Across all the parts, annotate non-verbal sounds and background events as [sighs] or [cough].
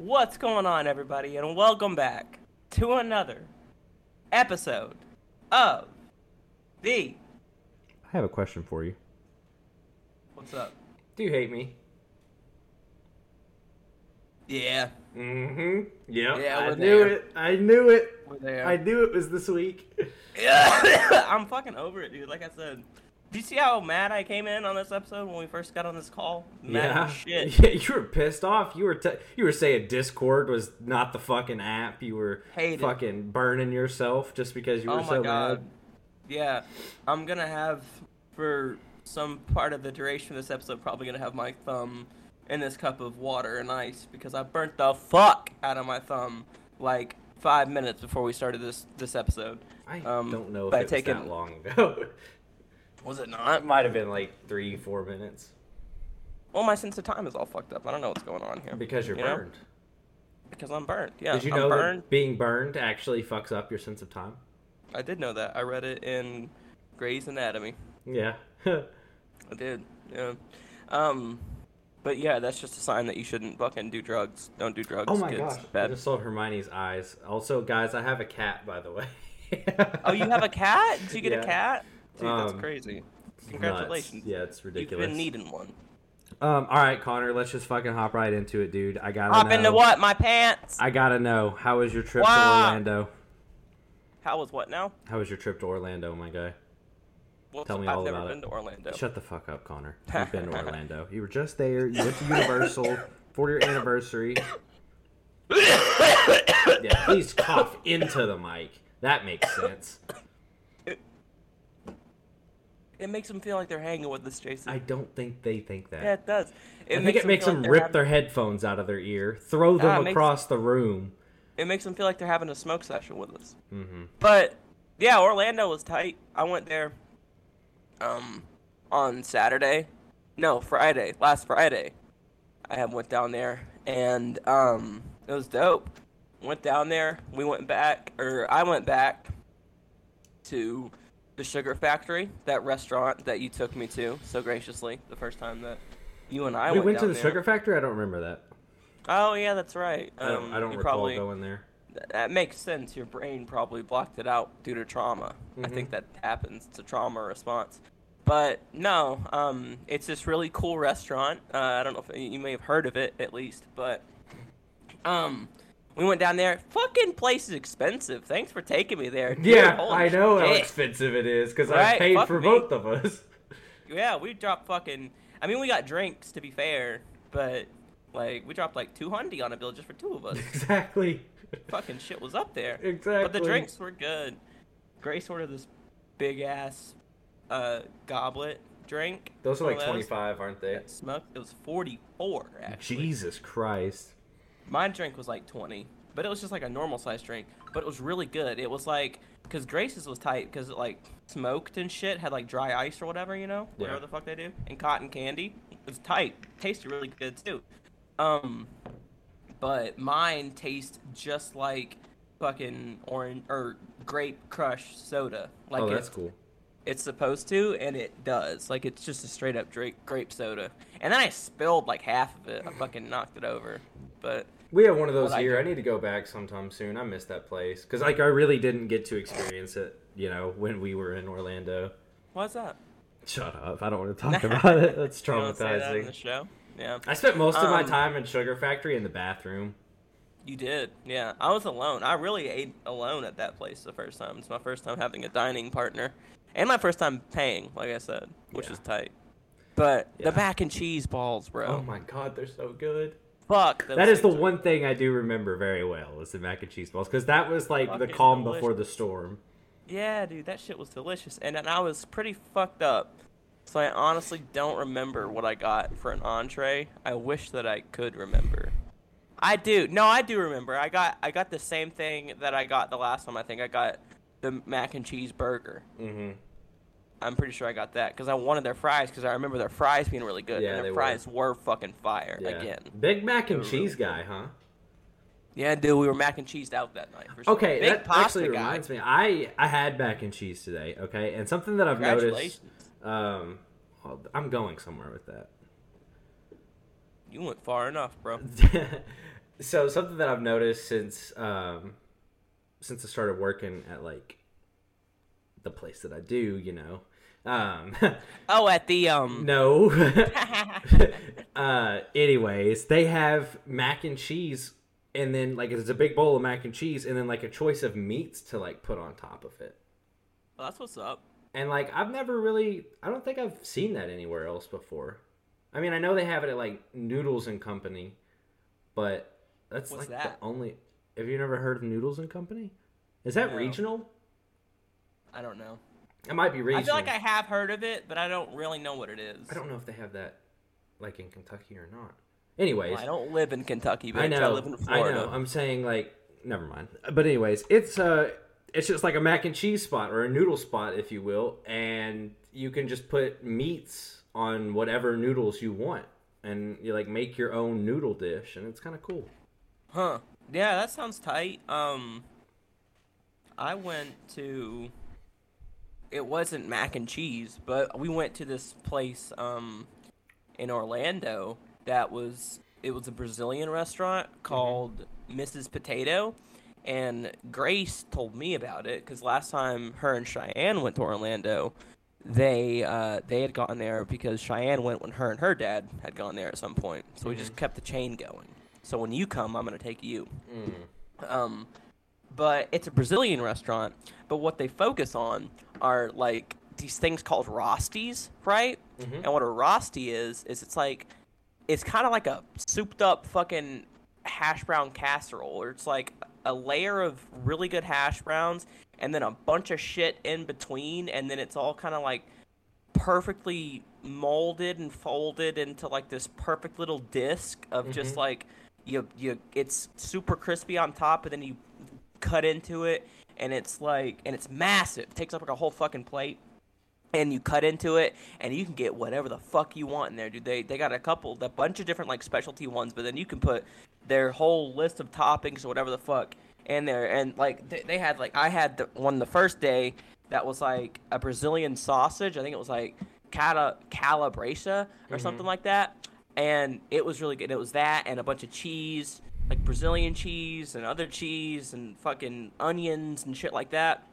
What's going on, everybody, and welcome back to another episode of the. I have a question for you. What's up? Do you hate me? Yeah, Mm-hmm. Yep. Yeah, I we're knew there. it. I knew it. we're there. I knew it was this week. [laughs] I'm fucking over it, dude. Like I said, do you see how mad I came in on this episode when we first got on this call? Mad yeah. shit. [laughs] Yeah, you were pissed off. You were t- you were saying Discord was not the fucking app. You were Hate it. fucking burning yourself just because you were Oh my so god. mad. Yeah, I'm gonna have for some part of the duration of this episode probably gonna have my thumb in this cup of water and ice because I burnt the fuck out of my thumb like five minutes before we started this this episode. I Um, don't know if by it was taking- that long ago. [laughs] Was it not? it might have been like three, four minutes Well, my sense of time is all fucked up. I don't know what's going on here. because you're You know? burned. Because I'm burned. Yeah, Did you I'm know burned. that being burned actually fucks up your sense of time? I did know that. I read it in Grey's Anatomy. Yeah. [laughs] I did. Yeah. Um, but yeah, that's just a sign that you shouldn't fucking do drugs. Don't do drugs. Oh my kids. gosh! I just saw Hermione's eyes. Also, guys, I have a cat, by the way. Oh, you have a cat? Did you get Yeah. a cat? Dude, that's Um, crazy. Nuts. Congratulations. Yeah, it's ridiculous. You've been needing one. Um, all right, Connor, let's just fucking hop right into it, dude. I gotta Hop know. into what? My pants. I gotta know. How was your trip Wow. to Orlando? How was what now? How was your trip to Orlando, my guy? What's, Tell me I've all never about been it. to Orlando. Shut the fuck up, Connor. You've been to [laughs] Orlando. You were just there. You went to Universal [laughs] for your anniversary. [coughs] yeah, please cough into the mic. That makes sense. It makes them feel like they're hanging with us, Jason. I don't think they think that. yeah, it does. It I think it makes feel them like rip having- their headphones out of their ear, throw Ah, them makes- across the room. It makes them feel like they're having a smoke session with us. hmm But yeah, Orlando was tight. I went there um on Saturday. No, Friday. Last Friday. I went down there and um it was dope. Went down there, we went back or I went back to the Sugar Factory, that restaurant that you took me to so graciously the first time that you and I we went, went to the there. Sugar Factory. I don't remember that. Oh yeah, that's right. I don't. Um, I don't recall probably, going there. That makes sense. Your brain probably blocked it out due to trauma. I Mm-hmm. think that happens. It's a trauma response. But no, um, it's this really cool restaurant. Uh, I don't know if you may have heard of it at least, but um, we went down there. Fucking place is expensive. Thanks for taking me there. Dude, Yeah, holy I know how expensive it is because I paid Fuck for me. both of us. [laughs] Yeah, we dropped fucking. I mean, we got drinks to be fair, but like we dropped like two hundred on a bill just for two of us. [laughs] exactly. fucking shit was up there. Exactly. But the drinks were good. Grace ordered this big ass uh, goblet drink. Those are like twenty five, aren't they? that Smoked. It was forty four actually. Jesus Christ. My drink was like twenty, but it was just like a normal size drink. But it was really good. It was like because Grace's was tight because it like smoked and shit had like dry ice or whatever you know whatever the fuck they do and cotton candy. It was tight. Tasted really good too. Um, but mine tastes just like fucking orange or grape crush soda. Like oh, it's, that's cool. it's supposed to, and it does. Like it's just a straight up grape grape soda. And then I spilled like half of it. I fucking knocked it over. But We have one of those What I here. I do. need to go back sometime soon. I miss that place because like I really didn't get to experience it. You know, when we were in Orlando. what's that? Shut up! I don't want to talk [laughs] about it. That's You don't that the traumatizing. show. Yeah, I spent most of my Um, time in Sugar Factory in the bathroom. you did. Yeah, I was alone. I really ate alone at that place the first time. It's my first time having a dining partner, and my first time paying. Like I said, which Yeah. is tight. But Yeah. the mac and cheese balls, bro. Oh my god, they're so good. Fuck. those That is the are- one thing I do remember very well is the mac and cheese balls because that was like the calm delicious. before the storm. Yeah, dude, that shit was delicious, and then I was pretty fucked up. So I honestly don't remember what I got for an entree. I wish that I could remember. I do. No, I do remember. I got I got the same thing that I got the last time. I think I got the mac and cheese burger. Mm-hmm. I'm pretty sure I got that because I wanted their fries because I remember their fries being really good. Yeah, and their fries were. fucking fire Yeah. again. Big mac and cheese guy, huh? Yeah, dude, we were mac and cheesed out that night. For sure. Okay, Big that pasta actually guy. reminds me. I I had mac and cheese today. Okay, and something that I've noticed. Congratulations. Um, I'm going somewhere with that. You went far enough, bro. [laughs] so something that I've noticed since um, since I started working at like the place that I do, you know. Um, [laughs] Oh, at the um. no. [laughs] uh, anyways, they have mac and cheese, and then like it's a big bowl of mac and cheese, and then like a choice of meats to like put on top of it. Well, that's what's up. And like I've never really, I don't think I've seen that anywhere else before. I mean, I know they have it at like Noodles and Company, but that's What's like that? the only. Have you never heard of Noodles and Company? Is that No. regional? I don't know. It might be regional. I feel like I have heard of it, but I don't really know what it is. I don't know if they have that like in Kentucky or not. Anyways, Well, I don't live in Kentucky, but I I, know. live in Florida. I know. I'm saying like, never mind. But anyways, it's uh, it's just like a mac and cheese spot or a noodle spot, if you will, and you can just put meats on whatever noodles you want, and you like make your own noodle dish, and it's kind of cool. Huh. Yeah, that sounds tight. Um I went to it wasn't mac and cheese, but we went to this place um in Orlando that was it was a Brazilian restaurant called Mrs. Potato and Grace told me about it cuz last time her and Cheyenne went to Orlando they uh, they had gotten there because Cheyenne went when her and her dad had gone there at some point. So we just kept the chain going. So when you come, I'm gonna take you. Um, but it's a Brazilian restaurant. But what they focus on are like these things called rosties, right? Mhm. And what a rosti is is it's like it's kind of like a souped up fucking hash brown casserole, or it's like a layer of really good hash browns and then a bunch of shit in between, and then it's all kind of like perfectly molded and folded into like this perfect little disc of just Mhm. like you you it's super crispy on top and then you cut into it and it's like and it's massive. It takes up like a whole fucking plate and you cut into it and you can get whatever the fuck you want in there dude. They they got a couple a bunch of different like specialty ones but then you can put their whole list of toppings or whatever the fuck in there. And like they, they had like i had the one the first day that was like a brazilian sausage. I think it was like cala calabresa or mm-hmm. something like that. And it was really good. It was that and a bunch of cheese like brazilian cheese and other cheese and fucking onions and shit like that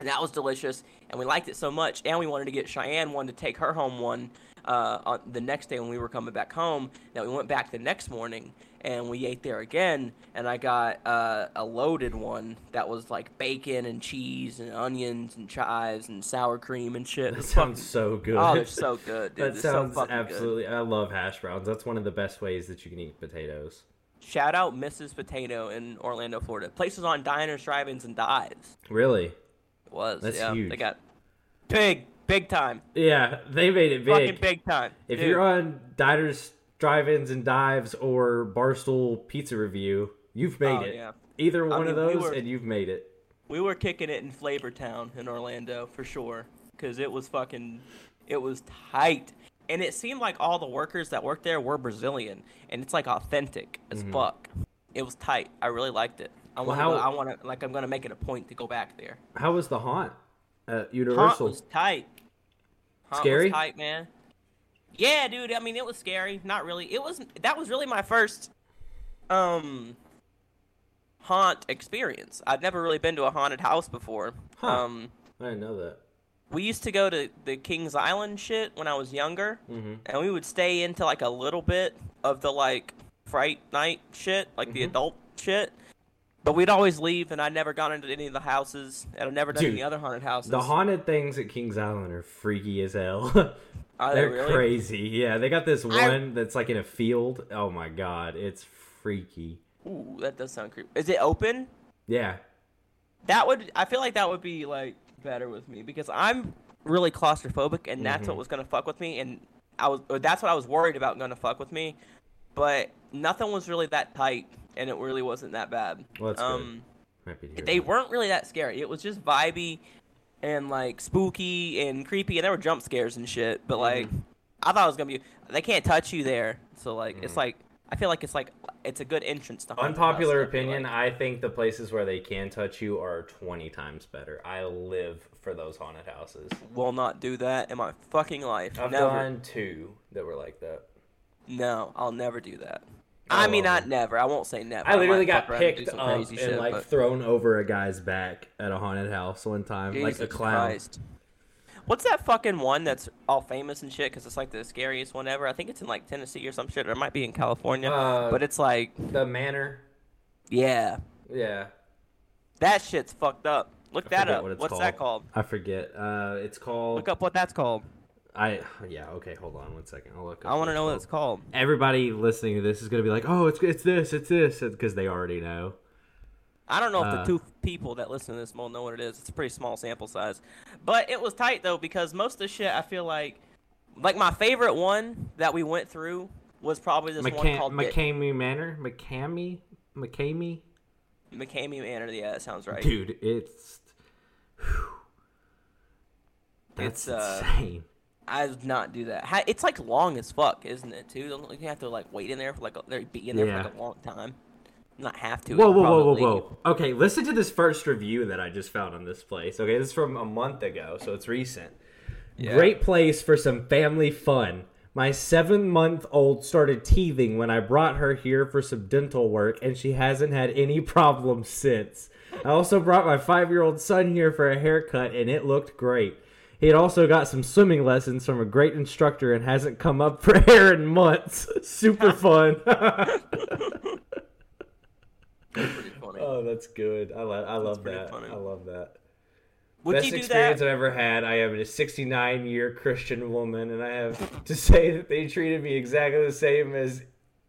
and that was delicious and we liked it so much and we wanted to get cheyenne one to take her home one uh, on the next day when we were coming back home that we went back the next morning and we ate there again and i got uh, a loaded one that was like bacon and cheese and onions and chives and sour cream and shit That sounds fucking- so good. oh they're so good [laughs] dude. that They're sounds so fucking good. absolutely. I love hash browns. That's one of the best ways that you can eat potatoes. Shout out mrs potato in orlando florida places on diners drive-ins and dives Really? it was That's yeah huge. they got big big time Yeah, they made it big. fucking big time If Dude. you're on diners, drive-ins, and dives or Barstool Pizza Review, you've made Oh, it. yeah. Either I one of mean, we those, were- and you've made it. We were kicking it in Flavortown in Orlando for sure, because it was fucking, it was tight, and it seemed like all the workers that worked there were Brazilian, and it's like authentic as fuck. It was tight. I really liked it. I Mm-hmm. Well, want. to I want to. Like, I'm gonna make it a point to go back there. How was the haunt at Haunt Universal? was tight. Haunt Scary? Was tight, man. Yeah, dude. I mean, it was scary. Not really. It was. That was really my first, um, haunt experience. I'd never really been to a haunted house before. Huh. Um. I didn't know that. We used to go to the Kings Island shit when I was younger, hmm and we would stay into like a little bit of the like fright night shit, like the Mhm. adult shit. But we'd always leave, and I'd never gone into any of the houses, and I've never done Dude, any other haunted houses. The haunted things at Kings Island are freaky as hell. [laughs] Are they They're really? crazy. Yeah, they got this I- one that's like in a field. Oh my god, it's freaky. Ooh, that does sound creepy. Is it open? Yeah. That would. I feel like that would be like better with me because I'm really claustrophobic, and that's Mhm. what was gonna fuck with me, and I was. That's what I was worried about gonna fuck with me, but nothing was really that tight, and it really wasn't that bad. Well, that's um, hear they that. weren't really that scary. It was just vibey and like spooky and creepy, and there were jump scares and shit. But like, Mhm. I thought it was gonna be. They can't touch you there, so like, it's Mhm. like I feel like it's like it's a good entrance to haunted Unpopular opinion, like. I think the places where they can touch you are 20 times better. I live for those haunted houses. Will not do that in my fucking life. I've never. done two that were like that. No, I'll never do that. I mean, Oh. not never. I won't say never. I literally might got fuck around and do picked up and shit, like but- thrown over a guy's back at a haunted house one time, like a clown. Christ. What's that fucking one that's all famous and shit? Because it's like the scariest one ever. I think it's in like Tennessee or some shit, or it might be in California. Uh, but it's like, The manor. yeah, Yeah. that shit's fucked up. Look I that up. what What's that called? I forget. Uh, it's called. Look up what that's called. I yeah. Okay, hold on one second. I'll look. Up I want to know what it's it's called. Everybody listening to this is gonna be like, "Oh, it's it's this, it's this," because they already know. I don't know if Uh, the two people that listen to this will know what it is. It's a pretty small sample size, but it was tight though because most of the shit I feel like, like my favorite one that we went through was probably this one McCam- called Bit- McKamey Manor, McKamey, McKamey. McKamey Manor. Yeah, that sounds right. Dude, it's. whew. That's It's, uh, insane. I would not do that. It's like long as fuck, isn't it? Too. You have to like wait in there for like a, be in there Yeah. for like a long time? Not have to. Whoa, it'll whoa, whoa, whoa, whoa. Okay, listen to this first review that I just found on this place. Okay, this is from a month ago, so it's recent. Yeah. Great place for some family fun. My seven month old started teething when I brought her here for some dental work, and she hasn't had any [laughs] problems since. I also brought my five year old son here for a haircut, and it looked great. He had also got some swimming lessons from a great instructor and hasn't come up for [laughs] air in months. [laughs] Super fun. Pretty funny. Oh, that's good. I, lo- I love that. funny. I love that. Would Best you do experience that? I've ever had. I am a 69 year Christian woman, and I have to [laughs] say that they treated me exactly the same as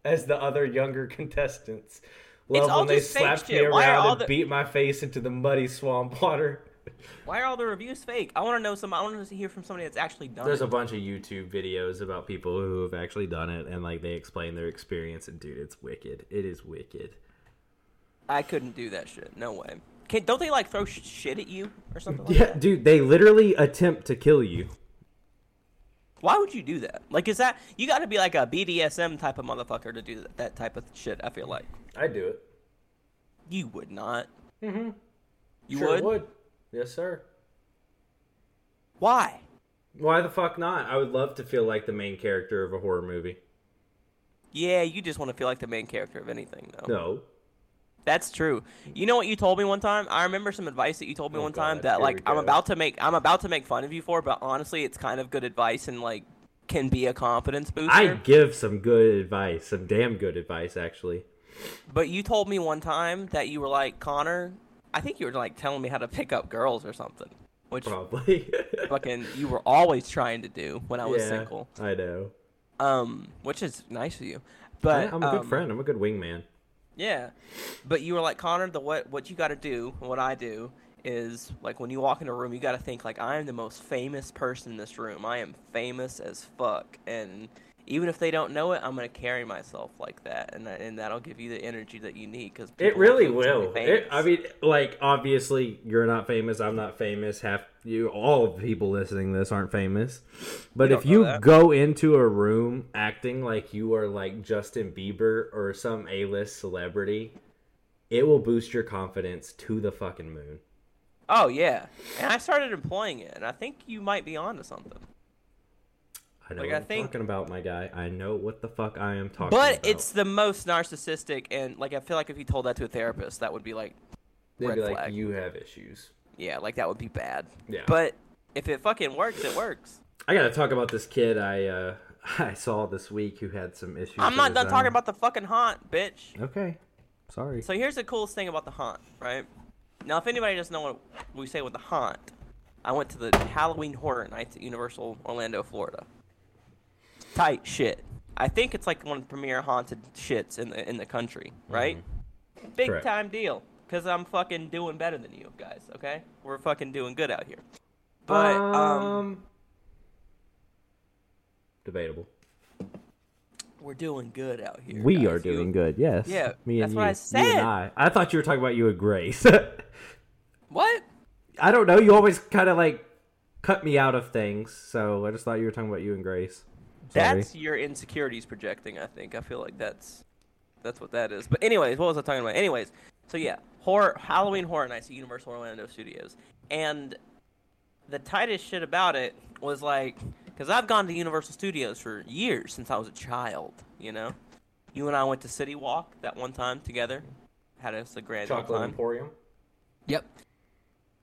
as the other younger contestants. Love all when they just fake slapped me shit. Around and the- beat my face into the muddy swamp water. [laughs] Why are all the reviews fake? I want to know some. I want to hear from somebody that's actually done There's it. a bunch of YouTube videos about people who have actually done it, and like they explain their experience. And dude, it's wicked. It is wicked. I couldn't do that shit. No way. Can, don't they like throw sh- shit at you or something like Yeah, that? dude, they literally attempt to kill you. Why would you do that? Like, is that you got to be like a BDSM type of motherfucker to do that, that type of shit? I feel like I'd do it. you would not. Mm-hmm. You sure would? would. Yes, sir. Why? Why the fuck not? I would love to feel like the main character of a horror movie. Yeah, you just want to feel like the main character of anything, though. No. That's true. You know what you told me one time? I remember some advice that you told me Oh, one time that like I'm about to make I'm about to make fun of you for, but honestly, it's kind of good advice and like can be a confidence booster. I give some good advice, some damn good advice, actually. But you told me one time that you were like Connor. I think you were like telling me how to pick up girls or something, which Probably. [laughs] fucking you were always trying to do when I was yeah, single. I know. Um, which is nice of you. But I'm a good um, friend. I'm a good wingman. Yeah, but you were like Connor. The what what you got to do, what I do is like when you walk in a room, you got to think like I am the most famous person in this room. I am famous as fuck, and even if they don't know it, I'm gonna carry myself like that, and that, and that'll give you the energy that you need. Because It really will. It, I mean, like obviously you're not famous. I'm not famous. Half you, all of the people listening to this aren't famous. But You if you that. go into a room acting like you are like Justin Bieber or some A-list celebrity, it will boost your confidence to the fucking moon. oh yeah, and I started employing it, and I think you might be onto something. I know Like, what I I'm think- talking about, my guy. I know what the fuck I am talking But about. But it's the most narcissistic, and like I feel like if you told that to a therapist, that would be like they'd be like, flag. you have issues. yeah, like that would be bad. Yeah. But if it fucking works, it works. I gotta talk about this kid I uh, [laughs] I saw this week who had some issues. I'm not done own. talking about the fucking haunt, bitch. Okay, sorry. So here's the coolest thing about the haunt, right? Now, if anybody doesn't know what we say with the haunt, I went to the Halloween Horror Nights at Universal Orlando, Florida. Tight shit. I think it's like one of the premier haunted shits in the in the country, right? Big Mm-hmm. Correct. time deal. Cause I'm fucking doing better than you guys, okay? We're fucking doing good out here. But um, debatable. we're doing good out here. We guys. are You- doing good. Yes. Yeah, Me and that's you. what I You said. and I. I thought you were talking about you and Grace. [laughs] What? I don't know. You always kind of like cut me out of things, so I just thought you were talking about you and Grace. Sorry. That's your insecurities projecting. I think. I feel like that's that's what that is. But anyways, what was I talking about? Anyways, so yeah, horror Halloween Horror Nights at Universal Orlando Studios, and the tightest shit about it was like, because I've gone to Universal Studios for years since I was a child. You know, You and I went to City Walk that one time together. Had us a grand old Chocolate time. Emporium. Yep.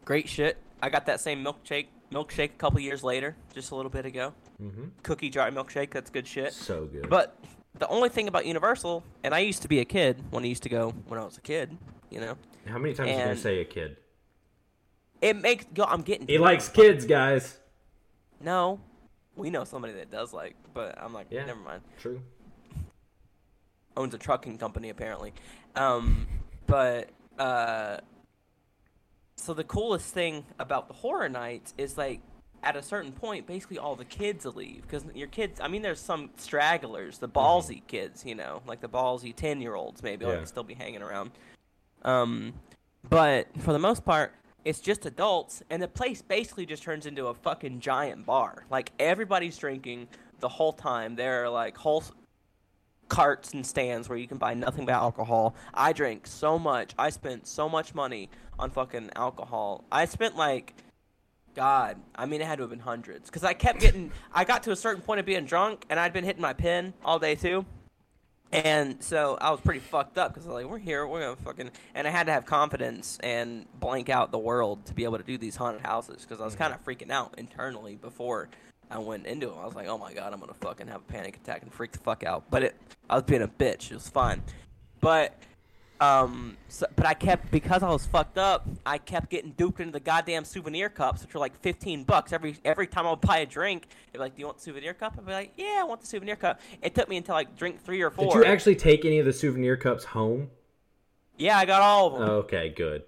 Great shit. I got that same milkshake milkshake a couple years later, just a little bit ago. Mm-hmm. Cookie jar milkshake. That's good shit. So good. But the only thing about Universal, and I used to be a kid when I used to go when I was a kid. You know, how many times you gonna say a kid? it makes. Go, I'm getting. He likes kids, guys. No, we know somebody that does like, but I'm like, Yeah. never mind. True. owns a trucking company apparently. Um, but uh, so the coolest thing about the horror nights is like at a certain point, basically all the kids leave because your kids. I mean, there's some stragglers, the ballsy kids, you know, like the ballsy ten year olds maybe, like still be hanging around. Um, but for the most part. It's just adults, and the place basically just turns into a fucking giant bar. Like everybody's drinking the whole time. There are like whole carts and stands where you can buy nothing but alcohol. I drank so much. I spent so much money on fucking alcohol. I spent like God, I mean, it had to have been hundreds. Because I kept getting, I got to a certain point of being drunk, and I'd been hitting my pin all day too. And so I was pretty fucked up because like, we're here, we're gonna fucking, and I had to have confidence and blank out the world to be able to do these haunted houses because I was kind of freaking out internally before I went into them. I was like, oh my god, I'm gonna fucking have a panic attack and freak the fuck out. But it, I was being a bitch. It was fine. But um, so, but I kept because I was fucked up. I kept getting duped into the goddamn souvenir cups, which were like fifteen bucks every every time I would buy a drink. They'd be like, "Do you want the souvenir cup?" I'd be like, "Yeah, I want the souvenir cup." It took me until like drink three or four. Did you actually take any of the souvenir cups home? Yeah, I got all of them. Okay, good.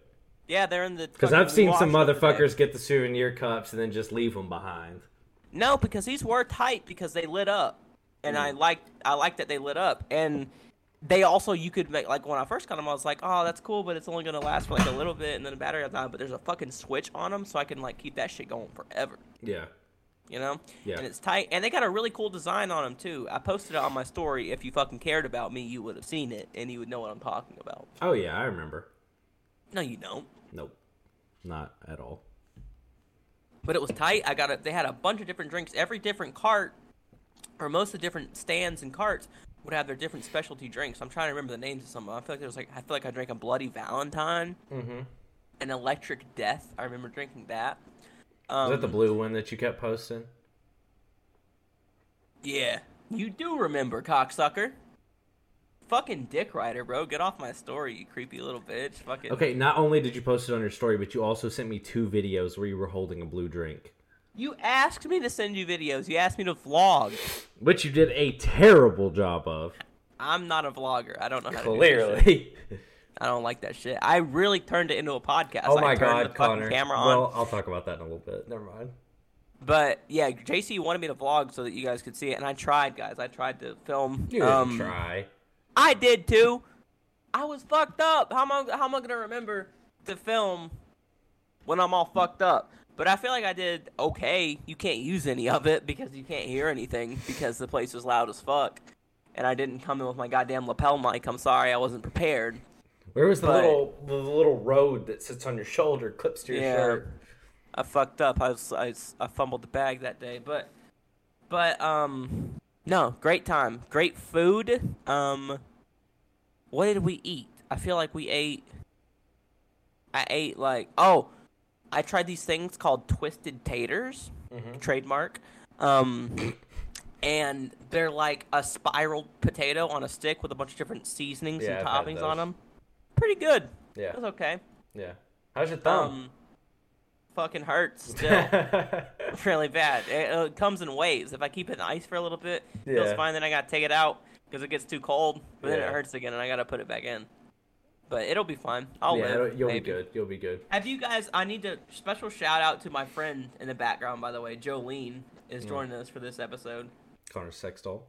yeah, they're in the. Because I've seen some wash over there. motherfuckers get the souvenir cups and then just leave them behind. No, because these were tight because they lit up, and I liked I liked that they lit up, and they also you could make like when I first got them, I was like, oh, that's cool, but it's only gonna last for like a little bit, and then the battery will die. But there's a fucking switch on them, so I can like keep that shit going forever. Yeah. You know? Yeah. And it's tight, and they got a really cool design on them too. I posted it on my story. If you fucking cared about me, you would have seen it, and you would know what I'm talking about. Oh yeah, I remember. No, you don't. Nope. Not at all. But it was tight. I got a, they had a bunch of different drinks. Every different cart, or most of the different stands and carts, would have their different specialty drinks. I'm trying to remember the names of some. of them. I feel like there was like I feel like I drank a Bloody Valentine, Mm-hmm. an Electric Death. I remember drinking that. Is Um, that the blue one that you kept posting? Yeah, you do remember, cocksucker. Fucking dick rider, bro. Get off my story, you creepy little bitch. Fucking. Okay, not only did you post it on your story, but you also sent me two videos where you were holding a blue drink. You asked me to send you videos. You asked me to vlog. Which you did a terrible job of. I'm not a vlogger. I don't know how to do. Clearly. I don't like that shit. I really turned it into a podcast. oh I my turned god, the Connor. camera on. Well, I'll talk about that in a little bit. Never mind. But yeah, JC wanted me to vlog so that you guys could see it, and I tried, guys. I tried to film. You didn't um, try. I did too. I was fucked up. How am I? How am I gonna remember to film when I'm all fucked up? But I feel like I did okay. You can't use any of it because you can't hear anything because the place was loud as fuck. And I didn't come in with my goddamn lapel mic. I'm sorry, I wasn't prepared. Where was the but- little the little road that sits on your shoulder, clips to your Yeah. shirt? I fucked up. I was I, s- I fumbled the bag that day, but but um no, great time, great food. Um, what did we eat? I feel like we ate. I ate like oh, I tried these things called twisted taters, Mhm. trademark. Um, and they're like a spiral potato on a stick with a bunch of different seasonings Yeah, and I've toppings on them. Pretty good. Yeah, It was okay. yeah. How's your thumb? Um, fucking hurts [laughs] still. really bad. It, uh, comes in waves. If I keep it in ice for a little bit, it feels fine. Then I gotta take it out because it gets too cold. But then it hurts again, and I gotta put it back in. But it'll be fine. I'll yeah, live. you'll maybe. be good. You'll be good. Have you guys? I need to special shout out to my friend in the background. By the way, Jolene is Mm. joining us for this episode. Connor's sex doll.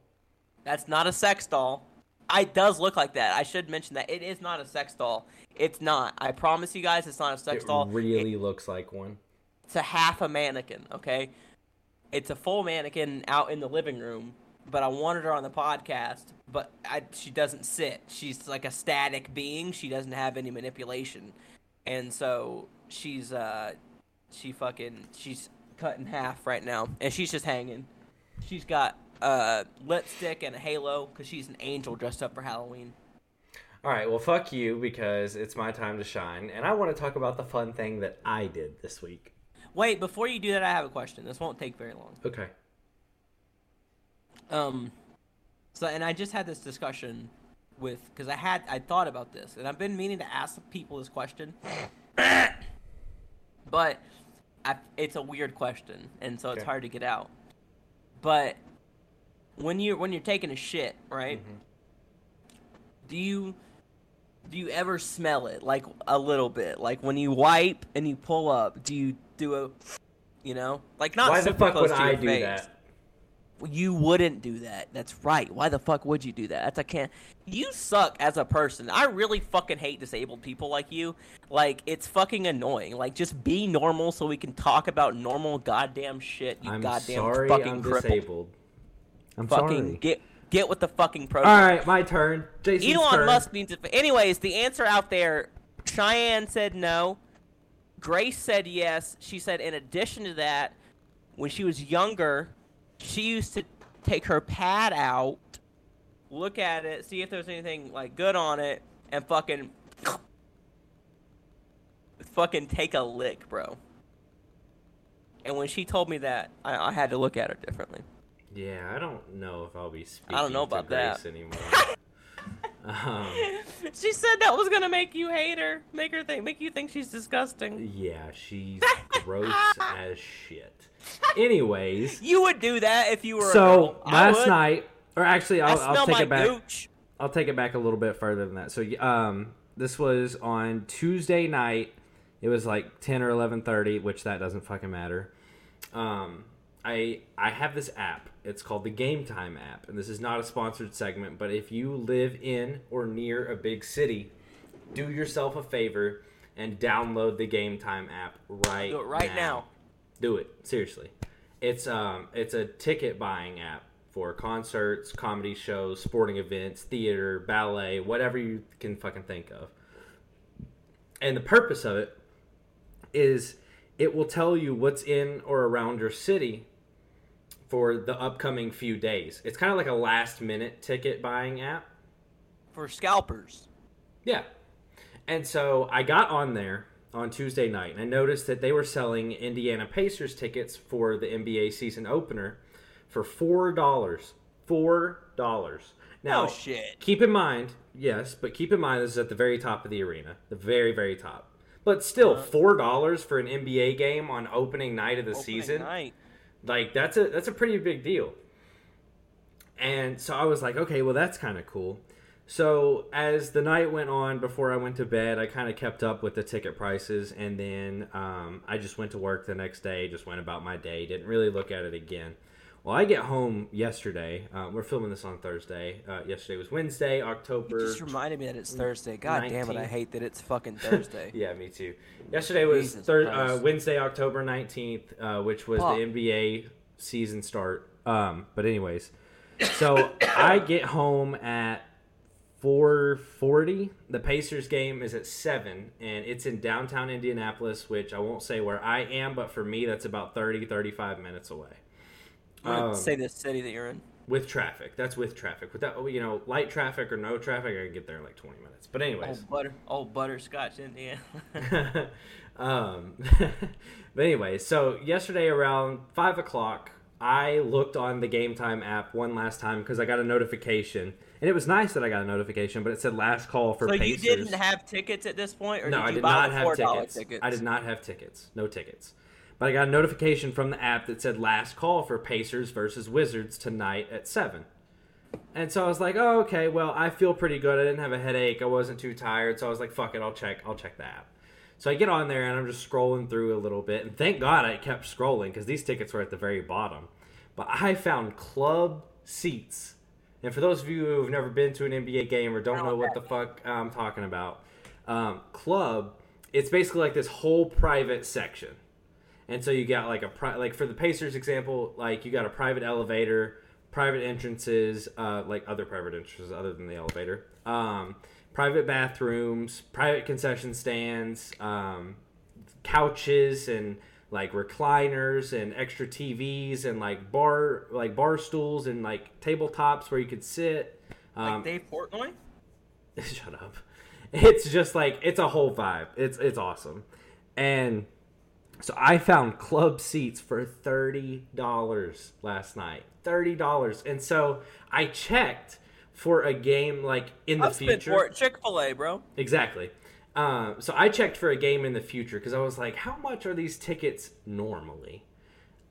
That's not a sex doll. It does look like that. I should mention that it is not a sex doll. It's not. I promise you guys, it's not a sex doll. it doll. really looks like one. it's a half a mannequin, okay? It's a full mannequin out in the living room, but I wanted her on the podcast, but I, she doesn't sit. She's like a static being. She doesn't have any manipulation. And so she's uh she fucking she's cut in half right now and she's just hanging. She's got uh, lipstick and a halo because she's an angel dressed up for Halloween. All right, well, fuck you because it's my time to shine, and I want to talk about the fun thing that I did this week. Wait, before you do that, I have a question. This won't take very long. Okay. Um, so and I just had this discussion with because I had I thought about this and I've been meaning to ask people this question, [coughs] but I, it's a weird question and so it's Okay. hard to get out. But when you're when you're taking a shit, right? Mm-hmm. Do you do you ever smell it like a little bit? Like when you wipe and you pull up, do you do a you know like not Why the fuck close would to I do face. that? You wouldn't do that. That's right. Why the fuck would you do that? That's I can't. You suck as a person. I really fucking hate disabled people like you. Like it's fucking annoying. Like just be normal so we can talk about normal goddamn shit. You I'm goddamn sorry fucking I'm disabled. I'm Fucking sorry. get get with the fucking program. All right, my turn. Jason's Elon turn. Musk needs to. Anyways, the answer out there. Cheyenne said no. Grace said yes. She said in addition to that, when she was younger, she used to take her pad out, look at it, see if there's anything like good on it, and fucking [coughs] fucking take a lick, bro. And when she told me that, I, I had to look at her differently. Yeah, I don't know if I'll be speaking I don't know to about Grace that. anymore. [laughs] um, She said that was gonna make you hate her, make her think, make you think she's disgusting. yeah, she's gross [laughs] as shit. [laughs] Anyways, You would do that if you were. a so. Last night, or actually, I'll, I'll take it back. gooch. I'll take it back a little bit further than that. So, um, this was on Tuesday night. It was like ten or eleven thirty, which that doesn't fucking matter. Um, I I have this app. It's called the Game Time app, and this is not a sponsored segment. But if you live in or near a big city, do yourself a favor and download the Game Time app right Do it right now. Do it seriously. It's um it's a ticket buying app for concerts, comedy shows, sporting events, theater, ballet, whatever you can fucking think of. And the purpose of it is it will tell you what's in or around your city for the upcoming few days. It's kind of like a last minute ticket buying app. for scalpers. Yeah. And so I got on there on Tuesday night and I noticed that they were selling Indiana Pacers tickets for the NBA season opener for four dollars. Four dollars. Now oh shit! keep in mind, yes, but keep in mind this is at the very top of the arena. The very, very top. But still, uh-huh. four dollars for an NBA game on opening night of the Opening season night. like that's a that's a pretty big deal and so i was like okay well that's kind of cool so as the night went on before i went to bed i kind of kept up with the ticket prices and then um, i just went to work the next day just went about my day didn't really look at it again well i get home yesterday uh, we're filming this on thursday uh, yesterday was wednesday You october just reminded me that it's Thursday. God damn it! I hate that it's fucking [laughs] Thursday. yeah, me too. Yesterday was thir- uh, Wednesday, October nineteenth, uh, which was Fuck. the NBA season start. Um, but anyways, so I get home at four forty. The Pacers game is at seven, and it's in downtown Indianapolis, which I won't say where I am, but for me, that's about 30, 35 minutes away. Um, say the city that you're in. With traffic, that's with traffic. Without you know light traffic or no traffic, I can get there in like twenty minutes. But anyways, Old butter, old butterscotch Indiana. [laughs] um, [laughs] but anyway, so yesterday around five o'clock, I looked on the Game Time app one last time because I got a notification, and it was nice that I got a notification, but it said last call for Pacers. so you didn't have tickets at this point, or no, did you I did buy not have tickets. tickets? I did not have tickets. No tickets. But I got a notification from the app that said last call for Pacers versus Wizards tonight at seven. And so I was like, oh, okay, well, I feel pretty good. I didn't have a headache. I wasn't too tired. So I was like, fuck it, I'll check. I'll check the app. So I get on there and I'm just scrolling through a little bit. And thank God I kept scrolling because these tickets were at the very bottom. But I found club seats. And for those of you who have never been to an NBA game or don't know know what what the fuck I'm talking about, um, club, it's basically like this whole private section. And so you got like a pri- like for the Pacers example, like you got a private elevator, private entrances, uh, like other private entrances other than the elevator, um, private bathrooms, private concession stands, um, couches, and like recliners and extra TVs and like bar like bar stools and like tabletops where you could sit. Like Um, Dave Portnoy? [laughs] shut up. It's just like it's a whole vibe. It's it's awesome. And so I found club seats for thirty dollars last night. Thirty dollars. And so I checked for a game like in the I've spent future. for. Chick fil A, bro. Exactly. Um, so I checked for a game in the future because I was like, how much are these tickets normally?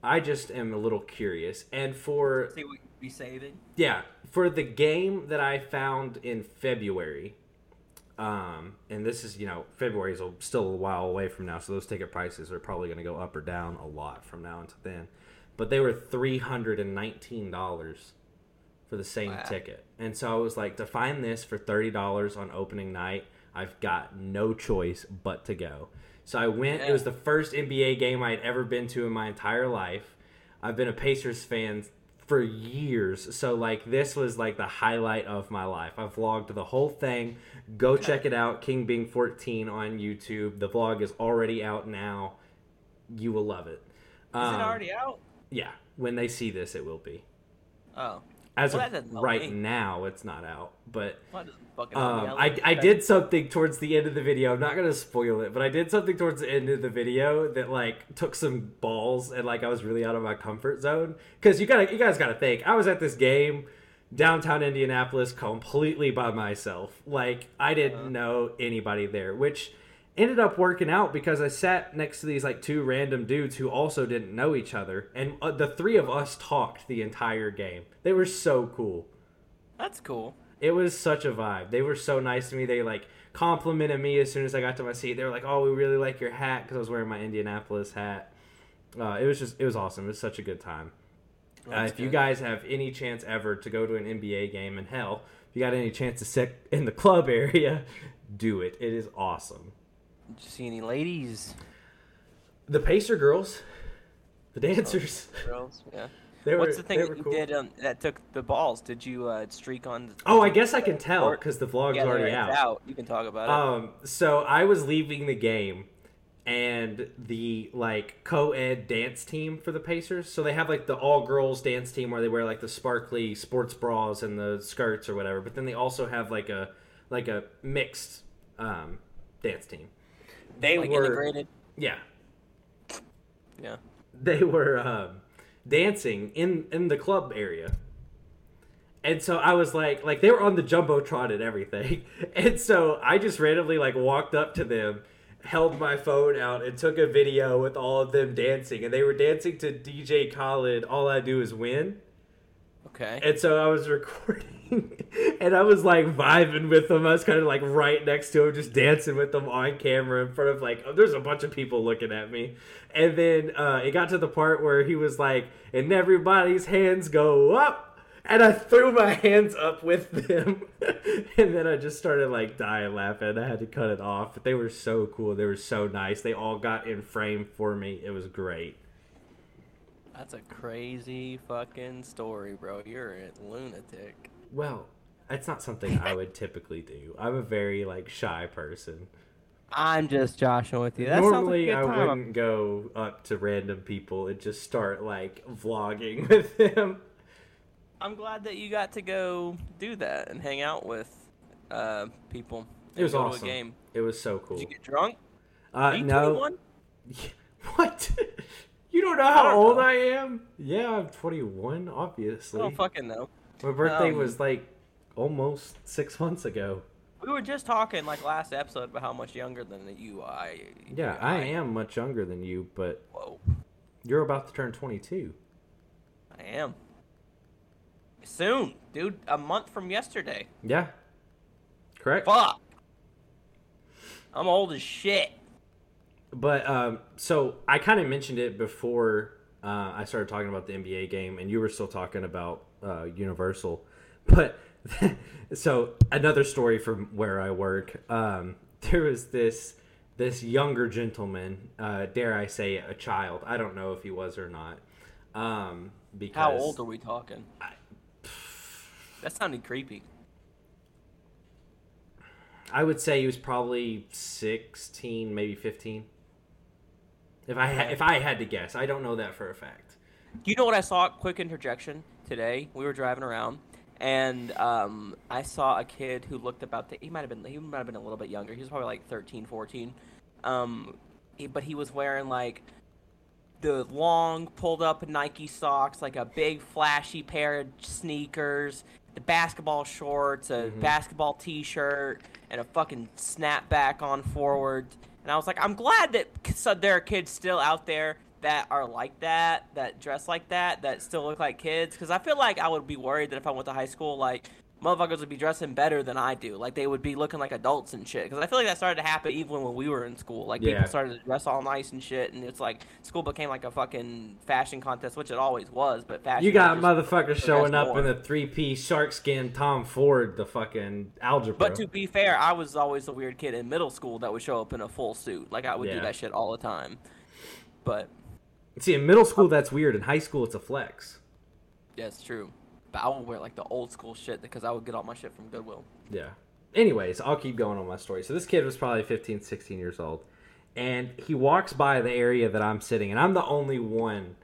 I just am a little curious. And for See what you'd be saving. yeah, for the game that I found in February, um, and this is you know February is still a while away from now, so those ticket prices are probably going to go up or down a lot from now until then. But they were three hundred and nineteen dollars for the same Wow. ticket, and so I was like, to find this for thirty dollars on opening night, I've got no choice but to go. So I went. It was the first NBA game I had ever been to in my entire life. I've been a Pacers fan for years, so like this was like the highlight of my life. I vlogged the whole thing. Go check it out, King Bing 14 on YouTube. The vlog is already out now. You will love it. Is Um, it already out? Yeah, when they see this, it will be. Oh. As Well, of that doesn't help right me. now, it's not out, but does fucking um, I, I did something towards the end of the video. I'm not gonna spoil it, but I did something towards the end of the video that like took some balls and like I was really out of my comfort zone. Because you gotta, you guys gotta think. I was at this game downtown Indianapolis completely by myself. Like I didn't Uh-huh. know anybody there, which ended up working out because I sat next to these like two random dudes who also didn't know each other, and uh, the three of us talked the entire game. They were so cool. That's cool. It was such a vibe. They were so nice to me. They like complimented me as soon as I got to my seat. They were like, "Oh, we really like your hat," because I was wearing my Indianapolis hat. Uh, it was just, it was awesome. It was such a good time. Uh, That's if you guys have any chance ever to go to an NBA game, and hell, if you got any chance to sit in the club [laughs] area, do it. It is awesome. Did you see any ladies? The Pacer girls, the dancers, Girls? Yeah. Were. What's the thing that you cool. did um, that took the balls? Did you uh, streak on? Oh, I guess I can tell because the vlog's yeah, already it's out. You can talk about it. Um, so I was leaving the game, and the like co-ed dance team for the Pacers. So they have like the all-girls dance team where they wear like the sparkly sports bras and the skirts or whatever. But then they also have like a like a mixed um, dance team. They like were integrated. yeah, Yeah. they were um, dancing in in the club area. And so I was like, like they were on the jumbotron and everything. [laughs] And so I just randomly like walked up to them, held my phone out, and took a video with all of them dancing. And they were dancing to DJ Khaled. All I do is win. Okay. And so I was recording, [laughs] and I was like vibing with them. I was kind of like right next to him, just dancing with them on camera in front of like, there's a bunch of people looking at me. And then uh, it got to the part where he was like, and everybody's hands go up. And I threw my hands up with them. [laughs] and then I just started like dying laughing. I had to cut it off. But they were so cool. They were so nice. They all got in frame for me. It was great. That's a crazy fucking story, bro. You're a lunatic. Well, that's not something I would typically do. I'm a very like shy person. I'm just joshing with you. That Normally, I like good time. wouldn't go up to random people and just start like vlogging [laughs] with them. I'm glad that you got to go do that and hang out with uh, people. It was awesome. A game. It was so cool. Did you get drunk? uh, no, 21? [laughs] what? [laughs] you don't know I how don't old know. I am? Yeah, I'm 21. I Obviously, don't fucking know. my birthday um, was like almost six months ago. We were just talking like last episode about how much younger than you I. Yeah, I am much younger than you, but Whoa, you're about to turn 22. I am. Soon, dude. A month from yesterday. Yeah, correct. Fuck. I'm old as shit. But um, so I kind of mentioned it before uh, I started talking about the NBA game, and you were still talking about uh, Universal. [laughs] But [laughs] so another story from where I work. Um, there was this this younger gentleman, uh, dare I say, a child. I don't know if he was or not. Um, because How old are we talking? I- [sighs] That sounded creepy. I would say he was probably sixteen, maybe fifteen. If I ha- if I had to guess, I don't know that for a fact. You know what I saw? Quick interjection. Today we were driving around, and um, I saw a kid who looked about the. He might have been. He might have been a little bit younger. He was probably like 13, 14. Um, he, but he was wearing like the long pulled up Nike socks, like a big flashy pair of sneakers, the basketball shorts, a basketball T-shirt, and a fucking snapback on forward. And I was like, I'm glad that so there are kids still out there that are like that, that dress like that, that still look like kids. Because I feel like I would be worried that if I went to high school, like motherfuckers would be dressing better than I do. Like they would be looking like adults and shit. Because I feel like that started to happen even when we were in school. Like Yeah. people started to dress all nice and shit, and it's like school became like a fucking fashion contest, which it always was. But fashion. You got motherfuckers showing up more. in a three piece shark skin Tom Ford, the fucking algebra. But to be fair, I was always the weird kid in middle school that would show up in a full suit. Like I would Yeah. do that shit all the time. But See, in middle school that's weird. In high school it's a flex. that's true. But I would wear like the old school shit because I would get all my shit from Goodwill. Yeah. Anyways, I'll keep going on my story. So this kid was probably 15, 16 years old. And he walks by the area that I'm sitting, and I'm the only one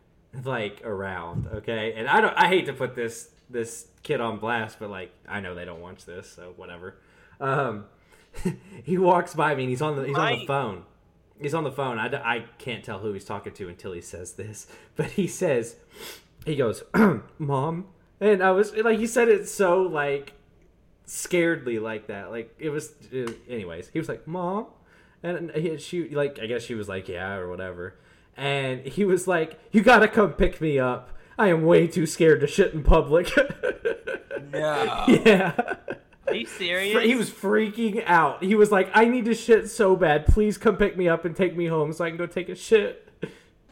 like around, okay? And I don't I hate to put this this kid on blast, but like I know they don't watch this, so whatever. Um [laughs] he walks by me and he's on the he's on the phone. He's on the phone. I, I can't tell who he's talking to until he says this. [laughs] But he says, he goes, [clears throat] Mom. And I was like, he said it so like scaredly like that. Like it was, uh, anyways. He was like, "Mom," and he, she like, I guess she was like, "Yeah" or whatever. And he was like, "You gotta come pick me up. I am way too scared to shit in public." [laughs] No. yeah. Are you serious? He was freaking out. He was like, "I need to shit so bad. Please come pick me up and take me home so I can go take a shit."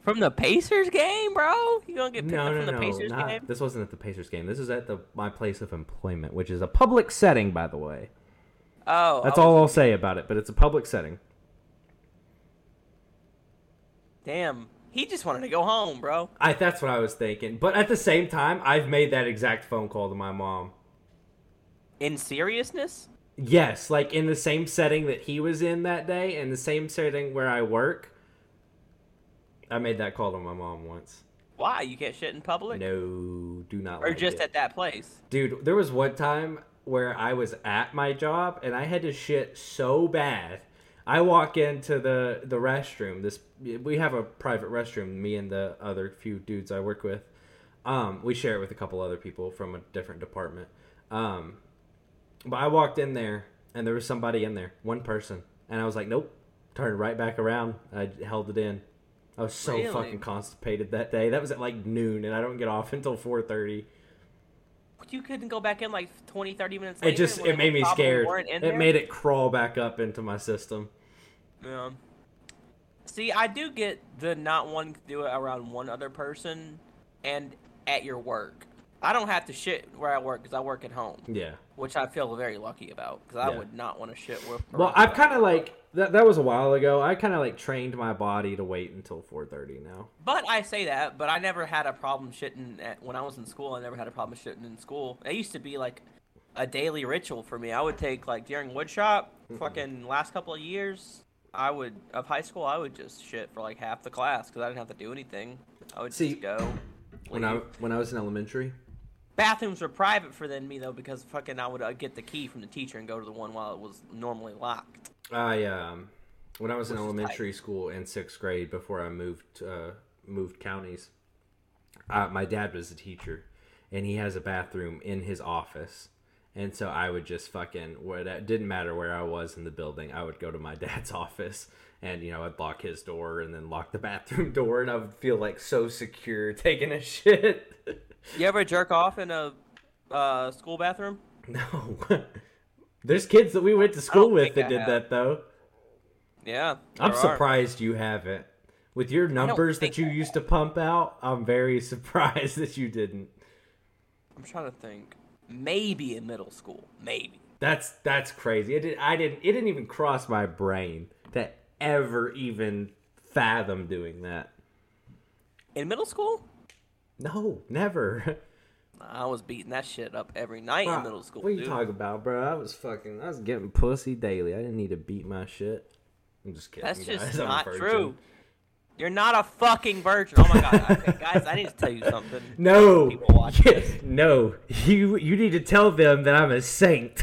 From the Pacers game, bro. You gonna get picked No, up no, from the no. Pacers not- game? This wasn't at the Pacers game. This is at the my place of employment, which is a public setting, by the way. Oh, That's all I'll say about it. But it's a public setting. Damn, he just wanted to go home, bro. I that's what I was thinking. But at the same time, I've made that exact phone call to my mom. In seriousness? Yes, like in the same setting that he was in that day, in the same setting where I work. I made that call to my mom once. Why you can't shit in public? No, do not. or like just it. at that place? Dude, there was one time where I was at my job and I had to shit so bad. I walk into the the restroom. This we have a private restroom. Me and the other few dudes I work with. Um, we share it with a couple other people from a different department. Um, but I walked in there and there was somebody in there, one person, and I was like, nope. Turned right back around. I held it in. I was so Really? fucking constipated that day. That was at like noon, and I don't get off [laughs] until four thirty. You couldn't go back in like 20, 30 minutes later. It just it made me scared. It made it crawl back up into my system. Yeah. See, I do get the not wanting to do it around one other person and at your work. I don't have to shit where I work because I work at home, Yeah. Which I feel very lucky about because I Yeah. would not want to shit with. Well, I've kind of like that. That was a while ago. I kind of like trained my body to wait until four thirty now. But I say that, but I never had a problem shitting at, when I was in school. I never had a problem shitting in school. It used to be like a daily ritual for me. I would take like during woodshop, fucking last couple of years, I would of high school, I would just shit for like half the class because I didn't have to do anything. I would See, just go. When I when I was in elementary, Bathrooms were private for then me though because fucking I would uh, get the key from the teacher and go to the one while it was normally locked. I um when I was in Which is elementary school in sixth grade before I moved uh, moved counties, uh, my dad was a teacher, and he has a bathroom in his office. And so I would just fucking what it didn't matter where I was in the building. I would go to my [laughs] dad's office and you know I'd lock his door and then lock the bathroom [laughs] door and I would feel like so secure taking a [laughs] shit. You ever jerk off in a uh, school bathroom? no. [laughs] There's kids that we went to school with that I did have. that though. Yeah. I'm there are. surprised you haven't. With your numbers that you I used to pump out, I'm very [laughs] surprised that you didn't. I'm trying to think. Maybe in middle school. Maybe. That's that's crazy. It did, I didn't. It didn't even cross my brain to ever even fathom doing that. In middle school? No, never. [laughs] I was beating that shit up every night in middle school. What are you dude. talking about, bro? I was fucking. I was getting pussy daily. I didn't need to beat my shit. I'm just kidding. That's just guys. [laughs] Not true. You're not a fucking virgin. Oh my god, okay, guys! I need to tell you something. [laughs] No, People watch this. no, you you need to tell them that I'm a saint.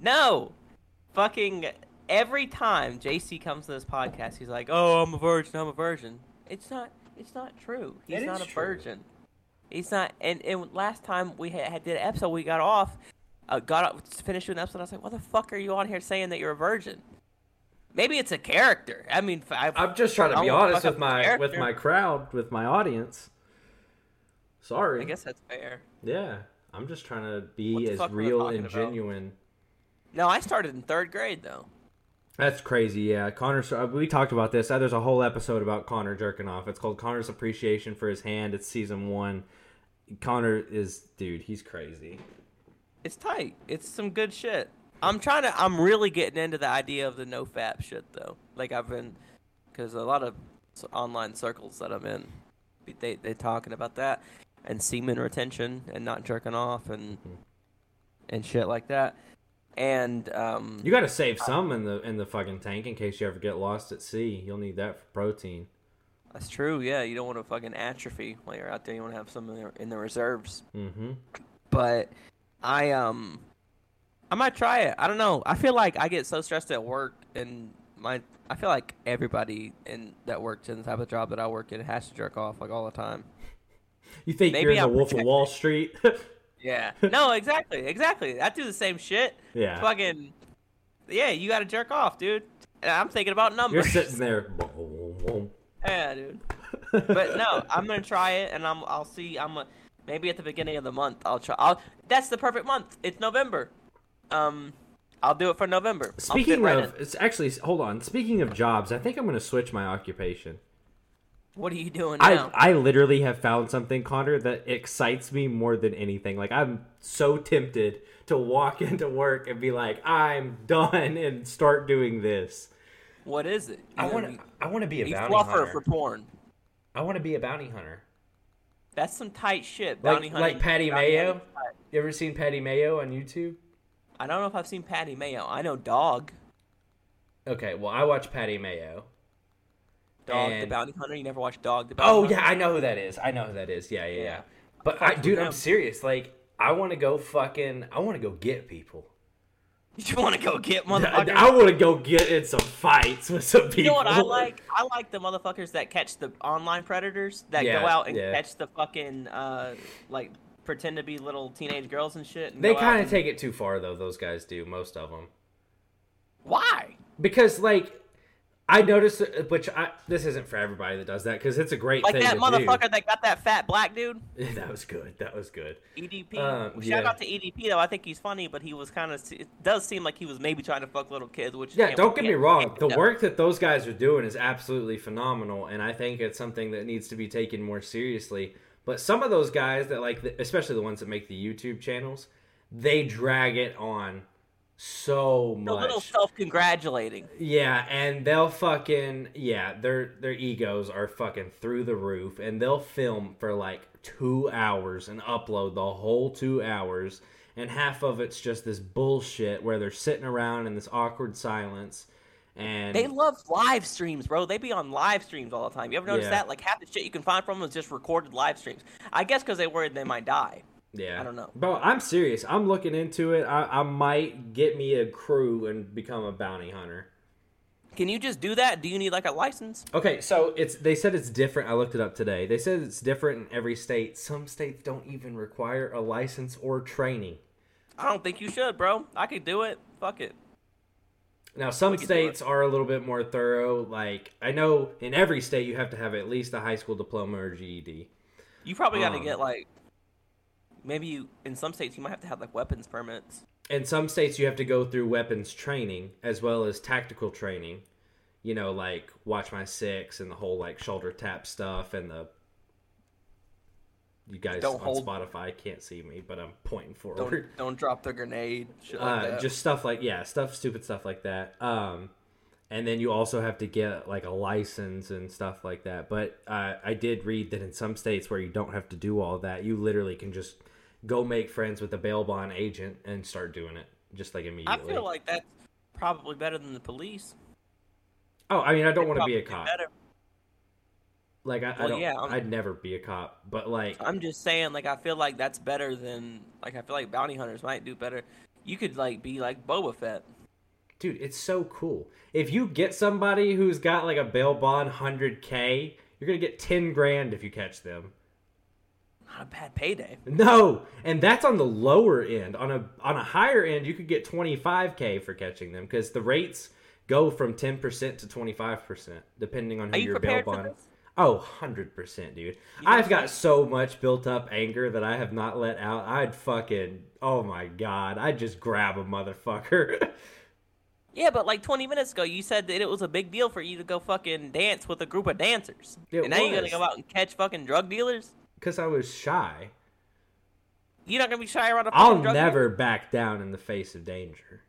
No, fucking every time JC comes to this podcast, he's like, "Oh, I'm a virgin. I'm a virgin." It's not. It's not true. He's It not a true. virgin. He's not. And, and last time we had, had did an episode, we got off. Uh, got up, finished doing an episode. I was like, "What the fuck are you on here saying that you're a virgin?" Maybe it's a character. I mean, I, I'm just trying to be honest with my with my crowd, with my audience. Sorry. I guess that's fair. Yeah, I'm just trying to be as fuck were we real and about? genuine. No, I started in third grade though. That's crazy. Yeah, Connor. uh, We talked about this. Uh, There's a whole episode about Connor jerking off. It's called Connor's appreciation for his hand. It's season one. Connor is dude. He's crazy. It's tight. It's some good shit. I'm trying to. I'm really getting into the idea of the no fap shit though. Like I've been, because a lot of online circles that I'm in, they they talking about that and semen retention and not jerking off and and shit like that. And um, You got to save some in the in the fucking tank in case you ever get lost at sea. You'll need that for protein. that's true. Yeah, you don't want to fucking atrophy while you're out there. You want to have some in the, in the reserves. Mm-hmm. but I um I might try it. I don't know. I feel like I get so stressed at work and my I feel like everybody in that works in the type of job that I work in has to jerk off like all the time. [laughs] You think Maybe you're in the I'm Wolf of. Wall Street? [laughs] Yeah. no, exactly. Exactly. I do the same shit. yeah. Fucking Yeah, you got to jerk off, dude. And I'm thinking about numbers. You're sitting there. [laughs] [laughs] yeah, dude. But no, I'm to try it and I'm I'll see I'm a, maybe at the beginning of the month I'll try I'll, That's the perfect month. It's November. Um I'll do it for November. Speaking right of, in. it's actually hold on. Speaking of jobs, I think I'm going to switch my occupation. What are you doing I now? I I literally have found something, Connor, that excites me more than anything. Like I'm so tempted to walk [laughs] into work and be like, I'm done, and start doing this. What is it? I You want gonna. I want to be be, a be bounty fluffer hunter. for porn. I want to be a bounty hunter. That's some tight shit. Like Bounty hunting. like Patty Mayo. hunting's. You ever seen Patty Mayo on YouTube? I don't know if I've seen Patty Mayo. I know Dog. Okay, well I watch Patty Mayo. Dog the bounty hunter. You never watched Dog the bounty Oh hunter? yeah, I know who that is. I know who that is. Yeah, yeah, yeah. Yeah. But I, dude, I'm serious. Like, I want to go fucking. I want to go get people. [laughs] You want to go get I, motherfuckers? I want to go get in some fights with some people. you know what I like? I like the motherfuckers that catch the online predators that Yeah, go out and yeah. catch the fucking uh like pretend to be little teenage girls and shit. And They kind of and- take it too far, though. Those guys do. Most of them. Why? because like I noticed, which I this isn't for everybody that does that because it's a great Like thing Like that motherfucker that got that fat black dude. [laughs] that was good. That was good. EDP. Um, Shout yeah. out to EDP though. I think he's funny, but he was kind of. It does seem like he was maybe trying to fuck little kids, which Yeah, don't get me wrong. The work that those guys are doing is absolutely phenomenal, and I think it's something that needs to be taken more seriously. But some of those guys that like, the, especially the ones that make the YouTube channels, they drag it on so much. A little self-congratulating. Yeah, and they'll fucking yeah, their their egos are fucking through the roof, and they'll film for like two hours and upload the whole two hours, and half of it's just this bullshit where they're sitting around in this awkward silence, and They love live streams, bro. They be on live streams all the time. You ever notice Yeah. that? Like half the shit you can find from them is just recorded live streams. I guess because they worried they might die. Yeah, I don't know. Bro, I'm serious. I'm looking into it. I, I might get me a crew and become a bounty hunter. Can you just do that? Do you need like a license? Okay, so it's they said it's different. I looked it up today. They said it's different in every state. Some states don't even require a license or training. I don't think you should, bro. I could do it. Fuck it. Now, some states are a little bit more thorough. Like I know in every state you have to have at least a high school diploma or GED. You probably got to Um, get like. Maybe you in some states you might have to have like weapons permits. In some states you have to go through weapons training as well as tactical training. You know, like watch my six and the whole like shoulder tap stuff and the. You guys Don't on hold- Spotify can't see me, but I'm pointing Don't forward. don't drop the grenade. Shit like uh, just stuff like yeah stuff stupid stuff like that um and then you also have to get like a license and stuff like that but uh, i did read that in some states where you don't have to do all that you literally can just go make friends with a bail bond agent and start doing it just like immediately. I feel like that's probably better than the police. oh i mean i don't want to be a cop Better. Like I, I don't. yeah, I'm- I'd never be a cop, but like I'm just saying, like, I feel like that's better than, like, I feel like bounty hunters might do better. You could, like, be like Boba Fett. dude, it's so cool. If you get somebody who's got like a bail bond 100k, you're gonna get 10 grand if you catch them. Not a bad payday. No, and that's on the lower end. On a on a higher end, you could get 25k for catching them because the rates go from 10% to 25% depending on who Are you your bail bond. this? Oh, 100%, dude. I've got so much built up anger that I have not let out. I'd fucking oh my god, I'd just grab a motherfucker. [laughs] Yeah, but like 20 minutes ago, you said that it was a big deal for you to go fucking dance with a group of dancers. It and now you're gonna go out and catch fucking drug dealers? Cuz I was shy. You're not gonna be shy around a I'll never back down in the face of danger.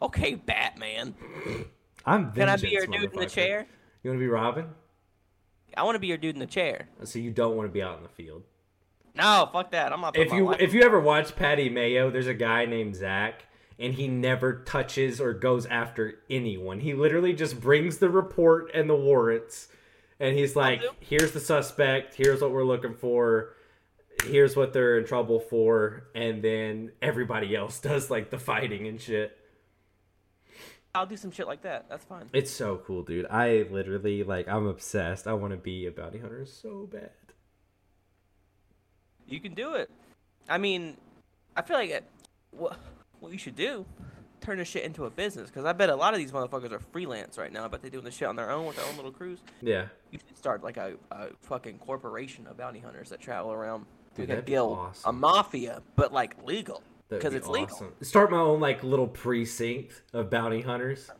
Okay, Batman. I'm Can I be your dude in the chair? You want to be Robin? I want to be your dude in the chair. So you don't want to be out in the field. No, fuck that. I'm not. If you if you ever watch Patty Mayo, there's a guy named Zach, and he never touches or goes after anyone. He literally just brings the report and the warrants, and he's like, "Here's the suspect. Here's what we're looking for. Here's what they're in trouble for," and then everybody else [laughs] does like the fighting and shit. I'll do some shit like that. That's fine. It's so cool, dude. I literally like I'm obsessed. I want to be a bounty hunter so bad. You can do it. I mean, I feel like it, what what you should do, turn this shit into a business. Because I bet a lot of these motherfuckers are freelance right now. I bet they're doing this shit on their own with their own little crews. Yeah. You should start like a, a fucking corporation of bounty hunters that travel around. Dude, like a guild, a mafia, but like legal because be it's legal. Start my own like little precinct of bounty hunters.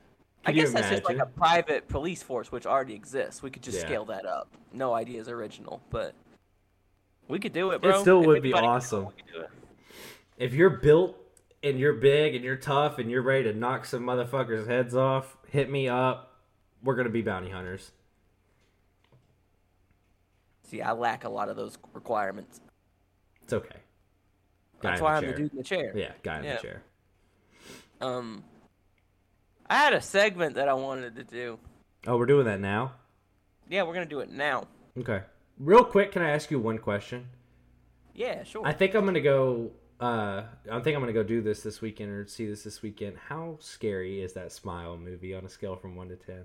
I Can you guess that's just like a private police force, which already exists. We could just Yeah. scale that up. No idea is original, but we could do it, bro. It still If would be anybody can do it, awesome. If you're built and you're big and you're tough and you're ready to knock some motherfuckers' heads off, hit me up. We're gonna be bounty hunters. See, I lack a lot of those requirements. It's okay. Guy That's why the I'm the dude in the chair. Yeah, guy in Yeah. the chair. Um, I had a segment that I wanted to do. Oh, we're doing that now. Yeah, we're gonna do it now. Okay. Real quick, can I ask you one question? Yeah, sure. I think I'm gonna go. Uh, I think I'm gonna go do this this weekend or see this this weekend. How scary is that Smile movie on a scale from one to ten?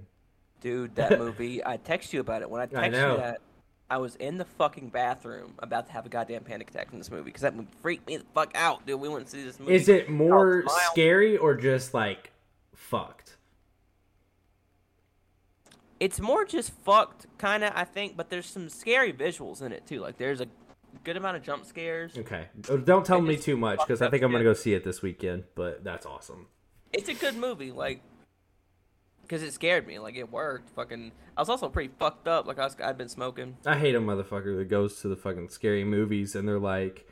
Dude, [laughs] that movie. I text you about it when I text know. you that. I was in the fucking bathroom about to have a goddamn panic attack from this movie because that movie freaked me the fuck out, dude. We went to see this movie. Is it more scary or just like fucked? It's more just fucked, kind of. I think, but there's some scary visuals in it too. Like there's a good amount of jump scares. Okay. Oh, Don't tell me too much because I think I'm gonna go see it this weekend. But that's awesome. It's a good movie, like, because it scared me. Like it worked. Fucking. I was also pretty fucked up. Like I was, I'd been smoking. I hate a motherfucker that goes to the fucking scary movies and they're like,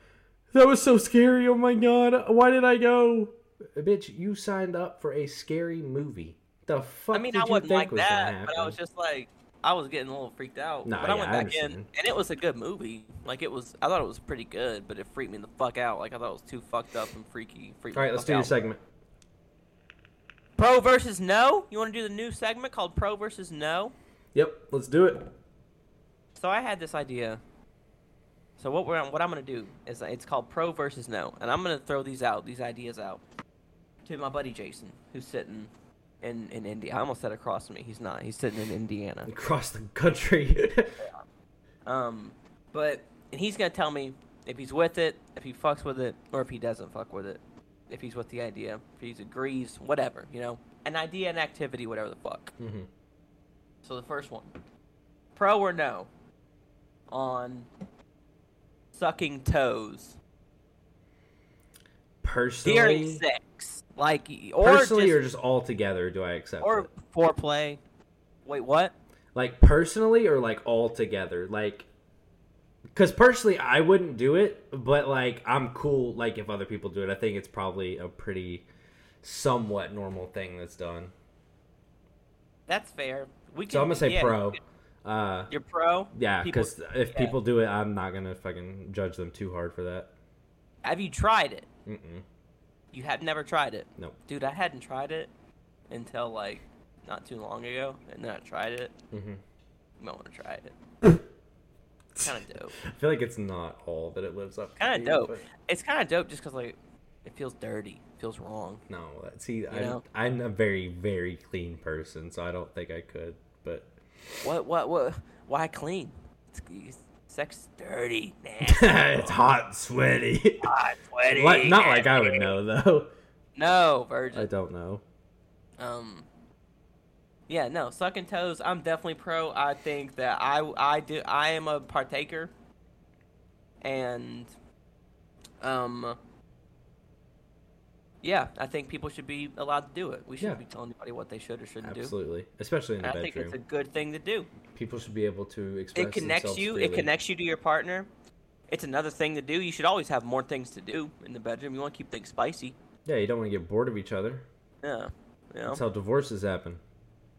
"That was so scary! Oh my god, why did I go?" Bitch, you signed up for a scary movie. The fuck I mean, I wasn't think like was that, but I was just like, I was getting a little freaked out. Nah, but I yeah, went I back in, and it was a good movie. Like it was, I thought it was pretty good, but it freaked me the fuck out. Like I thought it was too fucked up and freaky. All right, let's do your segment. Pro versus no. You want to do the new segment called Pro versus No? Yep, let's do it. So I had this idea. So what we're what I'm gonna do is it's called Pro versus No, and I'm gonna throw these out, these ideas out, to my buddy Jason, who's sitting in in India. I almost said across from me. He's not. He's sitting in Indiana. Across the country. [laughs] Um, but and he's gonna tell me if he's with it, if he fucks with it, or if he doesn't fuck with it. If he's with the idea, if he agrees, whatever, you know, an idea, an activity, whatever the fuck. hmm So the first one, pro or no, on sucking toes Personally, sex, like or personally, just, or just all together, do I accept or it? foreplay. Wait, what? Like personally, or like all together, like. Because personally, I wouldn't do it, but like I'm cool. Like if other people do it, I think it's probably a pretty, somewhat normal thing that's done. That's fair. We can, So I'm gonna say yeah, pro. Uh, You're pro. yeah, because if yeah. people do it, I'm not gonna fucking judge them too hard for that. Have you tried it? Mm-mm. You had never tried it. Nope. Dude, I hadn't tried it until like not too long ago, and then I tried it. Mm-hmm. You might want to try it. [laughs] Kind of dope. I feel like it's not all that it lives up. Kind of dope. but- It's kind of dope just because like it feels dirty, feels wrong. No, see, I, know? I'm a very, very clean person, so I don't think I could. But What? What? What? Why clean? It's, it's, sex dirty, [laughs] it's hot, and sweaty. hot, sweaty. Like- not like I would know though. No, virgin. I don't know. Um. Yeah, no, sucking toes. I'm definitely pro. I think that I I do I am a partaker, and um. Yeah, I think people should be allowed to do it. We shouldn't Yeah. be telling anybody what they should or shouldn't do. Absolutely, especially in the And I think bedroom. it's a good thing to do. People should be able to express It connects you. It connects you to your partner. It's another thing to do. You should always have more things to do in the bedroom. You want to keep things spicy. Yeah, you don't want to get bored of each other. Yeah, you know. That's how divorces happen.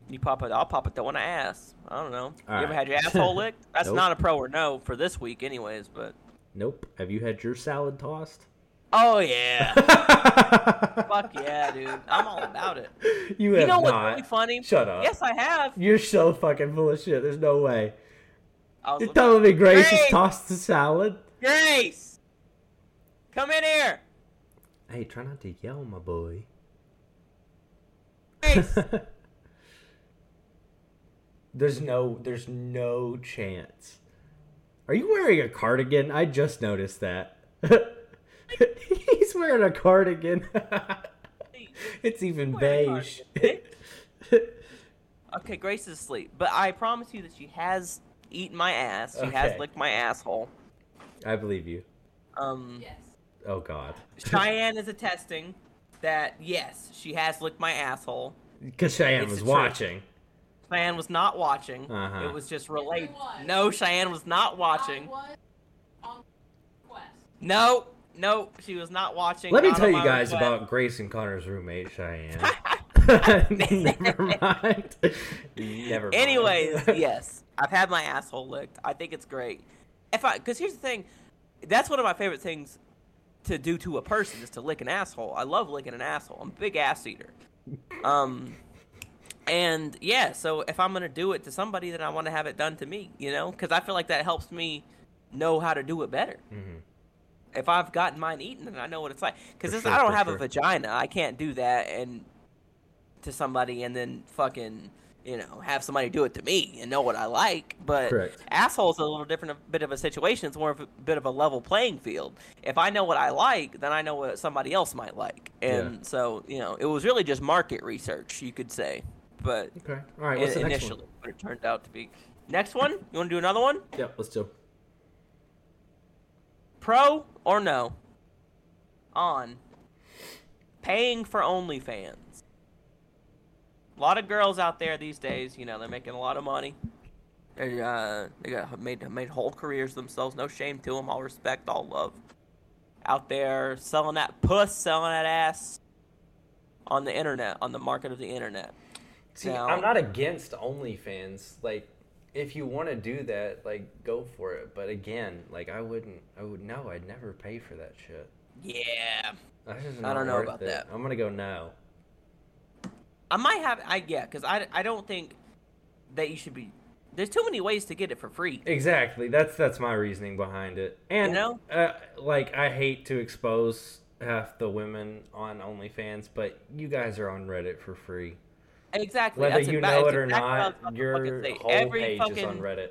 You pop it. I'll pop it in the ass. I don't know. you All ever had your asshole licked? [laughs] That's Nope. not a pro or no for this week, anyways. But Nope. Have you had your salad tossed? Oh yeah, [laughs] fuck yeah, dude. I'm all about it. You You have know what's not. really funny? Shut up. Yes, I have. You're so fucking full of shit. There's no way. You're telling me Grace has Grace! tossed the salad? Grace, come in here. Hey, try not to yell, my boy. Grace. [laughs] there's no there's no chance. Are you wearing a cardigan? I just noticed that. [laughs] [laughs] He's wearing a cardigan. [laughs] it's even beige. [laughs] okay, Grace is asleep, but I promise you that she has eaten my ass. She has licked my asshole. I believe you. Um. Yes. Oh god. Cheyenne is attesting that yes, she has licked my asshole. Because Cheyenne It's was the truth. watching. Cheyenne was not watching. Uh-huh. It was just relayed. was. No, Cheyenne was not watching. I was on quest. No, no, she was not watching. Let me tell you guys about Grace and Connor's roommate, Cheyenne. [laughs] [laughs] Never mind. Never mind. Anyways, [laughs] yes, I've had my asshole licked. I think it's great. If I, because here's the thing, that's one of my favorite things to do to a person is to lick an asshole. I love licking an asshole. I'm a big ass eater. Um, and yeah, so if I'm gonna do it to somebody, then I want to have it done to me. You know, because I feel like that helps me know how to do it better. Mhm. If I've gotten mine eaten, then I know what it's like. Because For I don't have sure. a vagina, I can't do that and to somebody and then fucking you know have somebody do it to me and know what I like. But Correct. asshole's a little different, a bit of a situation. It's more of a bit of a level playing field. If I know what I like, then I know what somebody else might like, and Yeah. so you know it was really just market research, you could say. But Okay. All right. What's the next initially, one? but it turned out to be next one. You want to do another one? Yeah, let's do. Pro or no on paying for OnlyFans. A lot of girls out there these days, you know, they're making a lot of money. They uh, they got made made whole careers themselves. No shame to them. All respect, all love. Out there selling that puss, selling that ass on the internet, on the market of the internet. See, Now- I'm not against OnlyFans. Like, if you want to do that, like, go for it. But again, like, I wouldn't. I would no. I'd never pay for that shit. Yeah, I don't know about it. that. I'm gonna go no. I might have. I yeah, because I I don't think that you should be. There's too many ways to get it for free. Exactly. That's that's my reasoning behind it. And You know? uh, like, I hate to expose half the women on OnlyFans, but you guys are on Reddit for free. Exactly. Whether that's you know it or exactly what I was not, your fucking whole every page fucking, is on Reddit.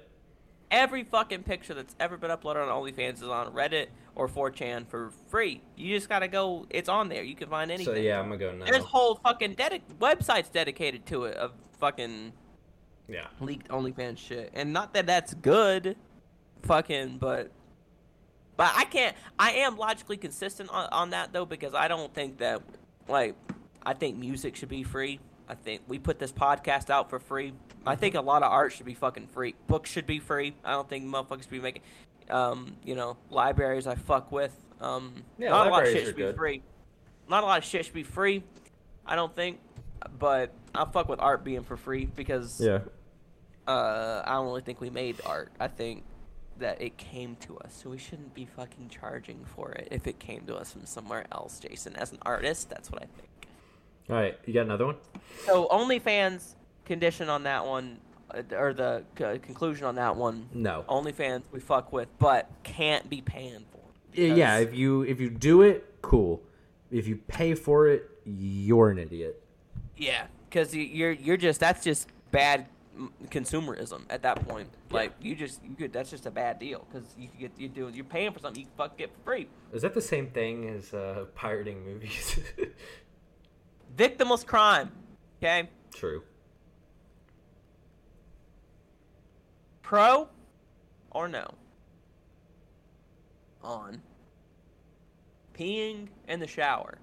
Every fucking picture that's ever been uploaded on OnlyFans is on Reddit or 4chan for free. You just gotta go. It's on there. You can find anything. So yeah, I'm gonna go now. There's whole fucking dedi- websites dedicated to it of fucking yeah. leaked OnlyFans shit. And not that that's good, fucking, but but I can't. I am logically consistent on, on that though because I don't think that like I think music should be free. I think we put this podcast out for free. I think a lot of art should be fucking free. Books should be free. I don't think motherfuckers should be making, um, you know, libraries I fuck with. Um, Yeah, not a lot of shit should be free. Not a lot of shit should be free. I don't think, but I fuck with art being for free because Yeah. uh, I don't really think we made art. I think that it came to us, so we shouldn't be fucking charging for it if it came to us from somewhere else, Jason. As an artist, that's what I think. All right, you got another one? So OnlyFans condition on that one. uh, or the c- conclusion on that one. No. OnlyFans we fuck with, but can't be paying for. Yeah, yeah, if you if you do it, cool. If you pay for it, you're an idiot. Yeah, because you're you're just that's just bad consumerism at that point. Like you just you could that's just a bad deal because you could get you do you're paying for something you fuck get for free. Is that the same thing as uh, pirating movies? [laughs] Victimless crime. Okay, True. pro or no on peeing in the shower.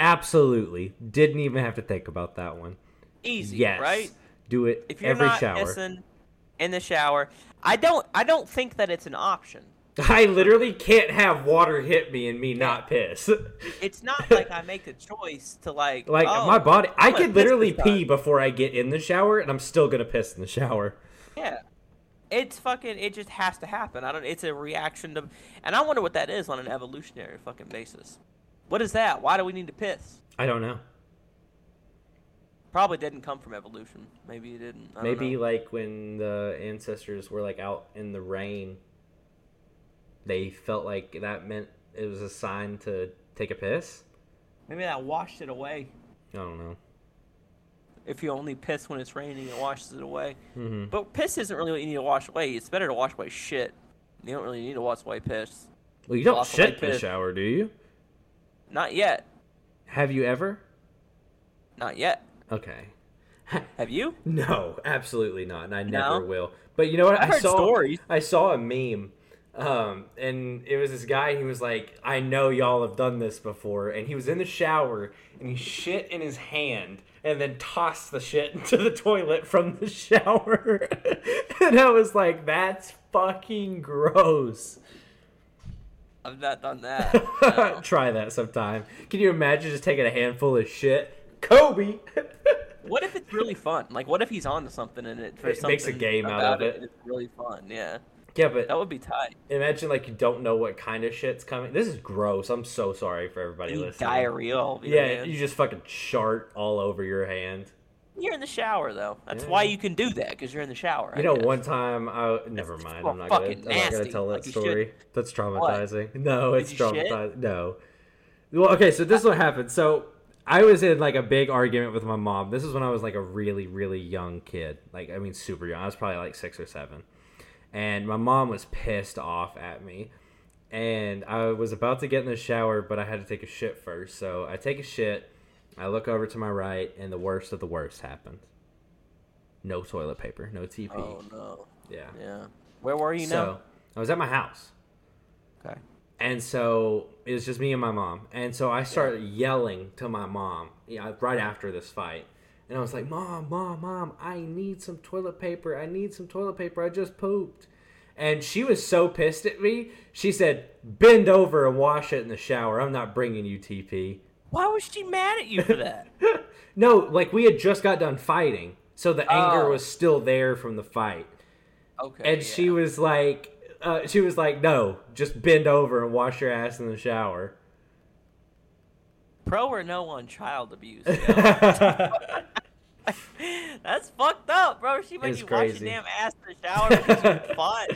Absolutely. Didn't even have to think about that one. Easy, Yes. right? Do it If you're every not shower. pissing in the shower, I don't I don't think that it's an option. I literally can't have water hit me and me not piss. It's not like I make a choice to like [laughs] like oh, my body, I I'm could literally pee before I get in the shower, and I'm still gonna piss in the shower. Yeah. It's fucking it just has to happen. I don't it's a reaction to and I wonder what that is on an evolutionary fucking basis. What is that? Why do we need to piss? I don't know. Probably didn't come from evolution. Maybe it didn't. Maybe know. like when the ancestors were like out in the rain, they felt like that meant it was a sign to take a piss. maybe that washed it away. I don't know. If you only piss when it's raining, it washes it away. hmm But piss isn't really what you need to wash away. It's better to wash away shit. You don't really need to wash away piss. Well, you don't shit in the shower, do you? Not yet. Have you ever? Not yet. Okay. [laughs] Have you? No, absolutely not, and I No? never will. But you know what? I've I saw stories. I saw a meme, um, and it was this guy. He was like, "I know y'all have done this before," and he was in the shower and he shit in his hand and then tossed the shit [laughs] into the toilet from the shower, [laughs] and I was like, "That's fucking gross." I've not done that. [laughs] No. Try that sometime. Can you imagine just taking a handful of shit? Kobe. What if it's really fun? Like, what if he's onto something and it It makes a game out of it. It's really fun. Yeah, yeah, but that would be tight. Imagine like you don't know what kind of shit's coming. This is gross. I'm so sorry for everybody Eat listening. diarrhea. all over Yeah, hand. you just fucking shart all over your hand. You're in the shower though. That's Yeah. why you can do that because you're in the shower. You I know, guess. one time I never mind. I'm not gonna. I'm not gonna tell that Like, you story. That's traumatizing. [laughs] No, it's you shit? traumatizing. No. Well, okay, so this is what happened. So I was in like a big argument with my mom. This is when I was like a really, really young kid. Like I mean, super young. I was probably like six or seven, and my mom was pissed off at me. And I was about to get in the shower, but I had to take a shit first. So I take a shit. I look over to my right, and the worst of the worst happened. No toilet paper, no TP. Oh no. Yeah. Yeah. Where were you so now? I was at my house. Okay. And so it was just me and my mom. And so I started yelling to my mom yeah, right after this fight. And I was like, Mom, Mom, Mom, I need some toilet paper. I need some toilet paper. I just pooped. And she was so pissed at me. She said, Bend over and wash it in the shower. I'm not bringing you TP. Why was she mad at you for that? [laughs] No, like we had just got done fighting. So the anger Oh. was still there from the fight. Okay. And she was like, uh, she was like, no, just bend over and wash your ass in the shower. Pro or no on child abuse. [laughs] That's fucked up, bro. She made It's you wash crazy. your damn ass in the shower because you're fun.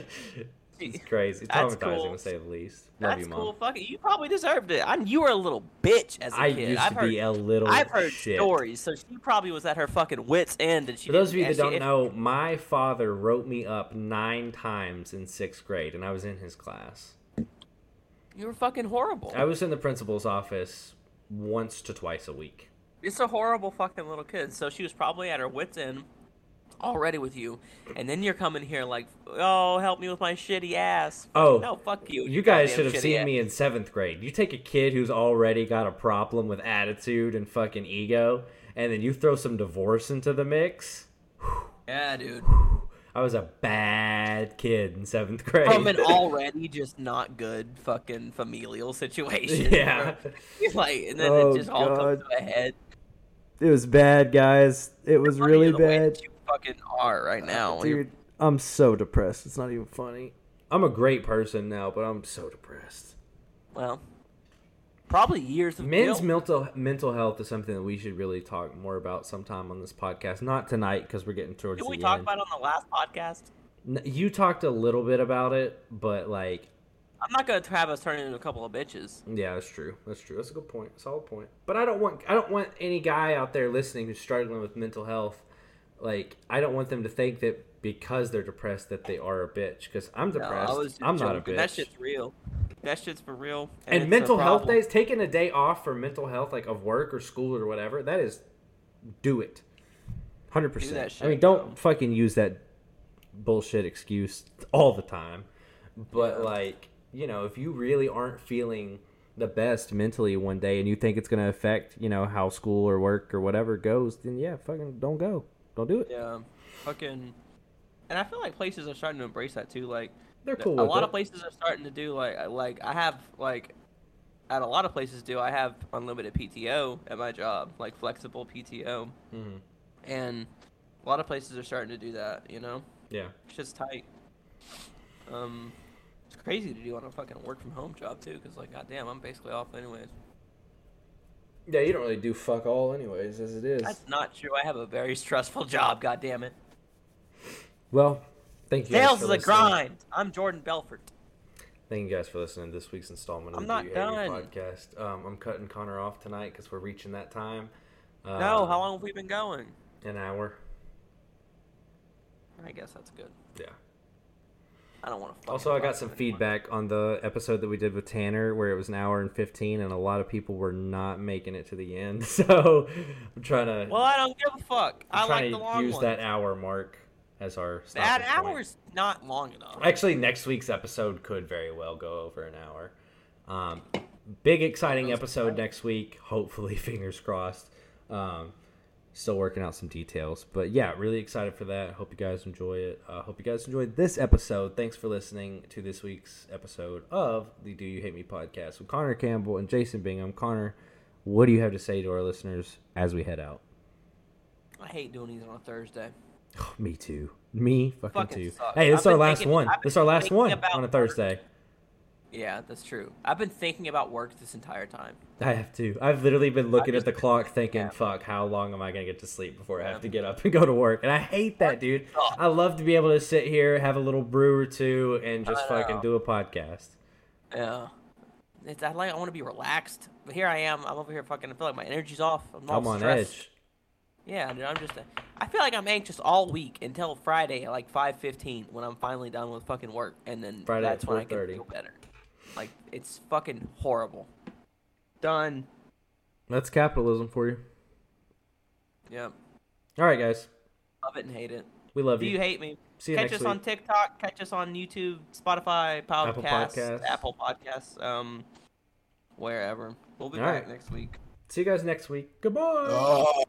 it's crazy. That's Traumatizing cool. to say the least. Love That's you, mom. cool. Fuck it. You probably deserved it. I, you were a little bitch as a I kid. used I've to heard, be a little I've heard shit. stories, so she probably was at her fucking wits end, and she. For those of you that don't she- know, my father wrote me up nine times in sixth grade, and I was in his class. you were fucking horrible. I was in the principal's office once to twice a week. It's a horrible fucking little kid. So she was probably at her wits end already with you, and then you're coming here like, oh, help me with my shitty ass. Oh, no, fuck you. You guys should have seen ass. me in seventh grade. You take a kid who's already got a problem with attitude and fucking ego, and then you throw some divorce into the mix. Yeah, dude. I was a bad kid in seventh grade. From an [laughs] already just not good fucking familial situation. Yeah. [laughs] like, and then Oh, it just all God. comes to a head. it was bad, guys. It was Funny really the way bad. that you fucking are right now. when you're- Dude, I'm so depressed. It's not even funny. I'm a great person now, but I'm so depressed. Well, probably years of Men's guilt. mental mental health is something that we should really talk more about sometime on this podcast. Not tonight because we're getting towards Did we end. talk about it on the last podcast? You talked a little bit about it, but like, I'm not gonna have us turn into a couple of bitches. yeah, that's true. That's true. That's a good point. Solid point. But I don't want I don't want any guy out there listening who's struggling with mental health. Like, I don't want them to think that because they're depressed that they are a bitch. Because I'm No, depressed. Was I'm not a bitch. That shit's real. That shit's for real. and it's a mental health days, taking a day off for mental health, like of work or school or whatever, that is, do it, hundred percent. shit, I mean, don't fucking use that bullshit excuse all the time. But Yeah. like, you know, if you really aren't feeling the best mentally one day, and you think it's gonna affect, you know, how school or work or whatever goes, then yeah, fucking don't go, don't do it. Yeah, fucking. And I feel like places are starting to embrace that too. Like They're cool a lot it. of places are starting to do like like I have like at a lot of places do I have unlimited PTO at my job, like flexible PTO, Mhm. and a lot of places are starting to do that. You know, Yeah. it's just tight. Um, it's crazy to do on a fucking work from home job too, because like goddamn, I'm basically off anyways. Yeah, you don't really do fuck all, anyways, as it is. That's not true. I have a very [laughs] stressful job. God damn it. Well, thank you. for is a grind. I'm Jordan Belfort. Thank you guys for listening to this week's installment of I'm the not Do You Hate Me done. podcast. Um, I'm cutting Connor off tonight because we're reaching that time. Um, no, how long have we been going? An hour. I guess that's good. Yeah. I don't want to. Also, I got some feedback on the episode that we did with Tanner, where it was an hour and fifteen, and a lot of people were not making it to the end. [laughs] So I'm trying to. Well, I don't give a fuck. I'm I like the to long use that hour mark as our. That stopping point. hour's not long enough. Actually, next week's episode could very well go over an hour. Um, big exciting episode next week. Hopefully, [laughs] fingers crossed. Um, still working out some details, but yeah, really excited for that. Hope you guys enjoy it. Uh, hope you guys enjoyed this episode. Thanks for listening to this week's episode of the Do You Hate Me podcast with Connor Campbell and Jason Bingham. Connor, what do you have to say to our listeners as we head out? I hate doing these on a Thursday. [sighs] Me too. Me fucking, Fucking too. sucks. Hey, this is our last thinking- one. This is our last one on a work. Thursday. Yeah, that's true. I've been thinking about work this entire time. I have to. I've literally been looking at the clock [laughs] thinking, yeah. fuck, how long am I going to get to sleep before I have to get up and go to work? And I hate that, dude. I love to be able to sit here, have a little brew or two, and just fucking do a podcast. Yeah. It's I like I want to be relaxed, but here I am. I'm over here fucking. I feel like my energy's off. I'm, I'm on stressed. edge. Yeah, dude. I'm just. I feel like I'm anxious all week until Friday at like 5:15 when I'm finally done with fucking work, and then Friday at that's when I can feel better. Like it's fucking horrible. Done. That's capitalism for you. Yep. All right, guys. Love it and hate it. We love Do you. you hate me? See you catch next us week. on TikTok. Catch us on YouTube, Spotify, Podcasts, Apple Podcasts. Apple Podcasts, um, wherever. We'll be All back right. next week. See you guys next week. Goodbye. Oh.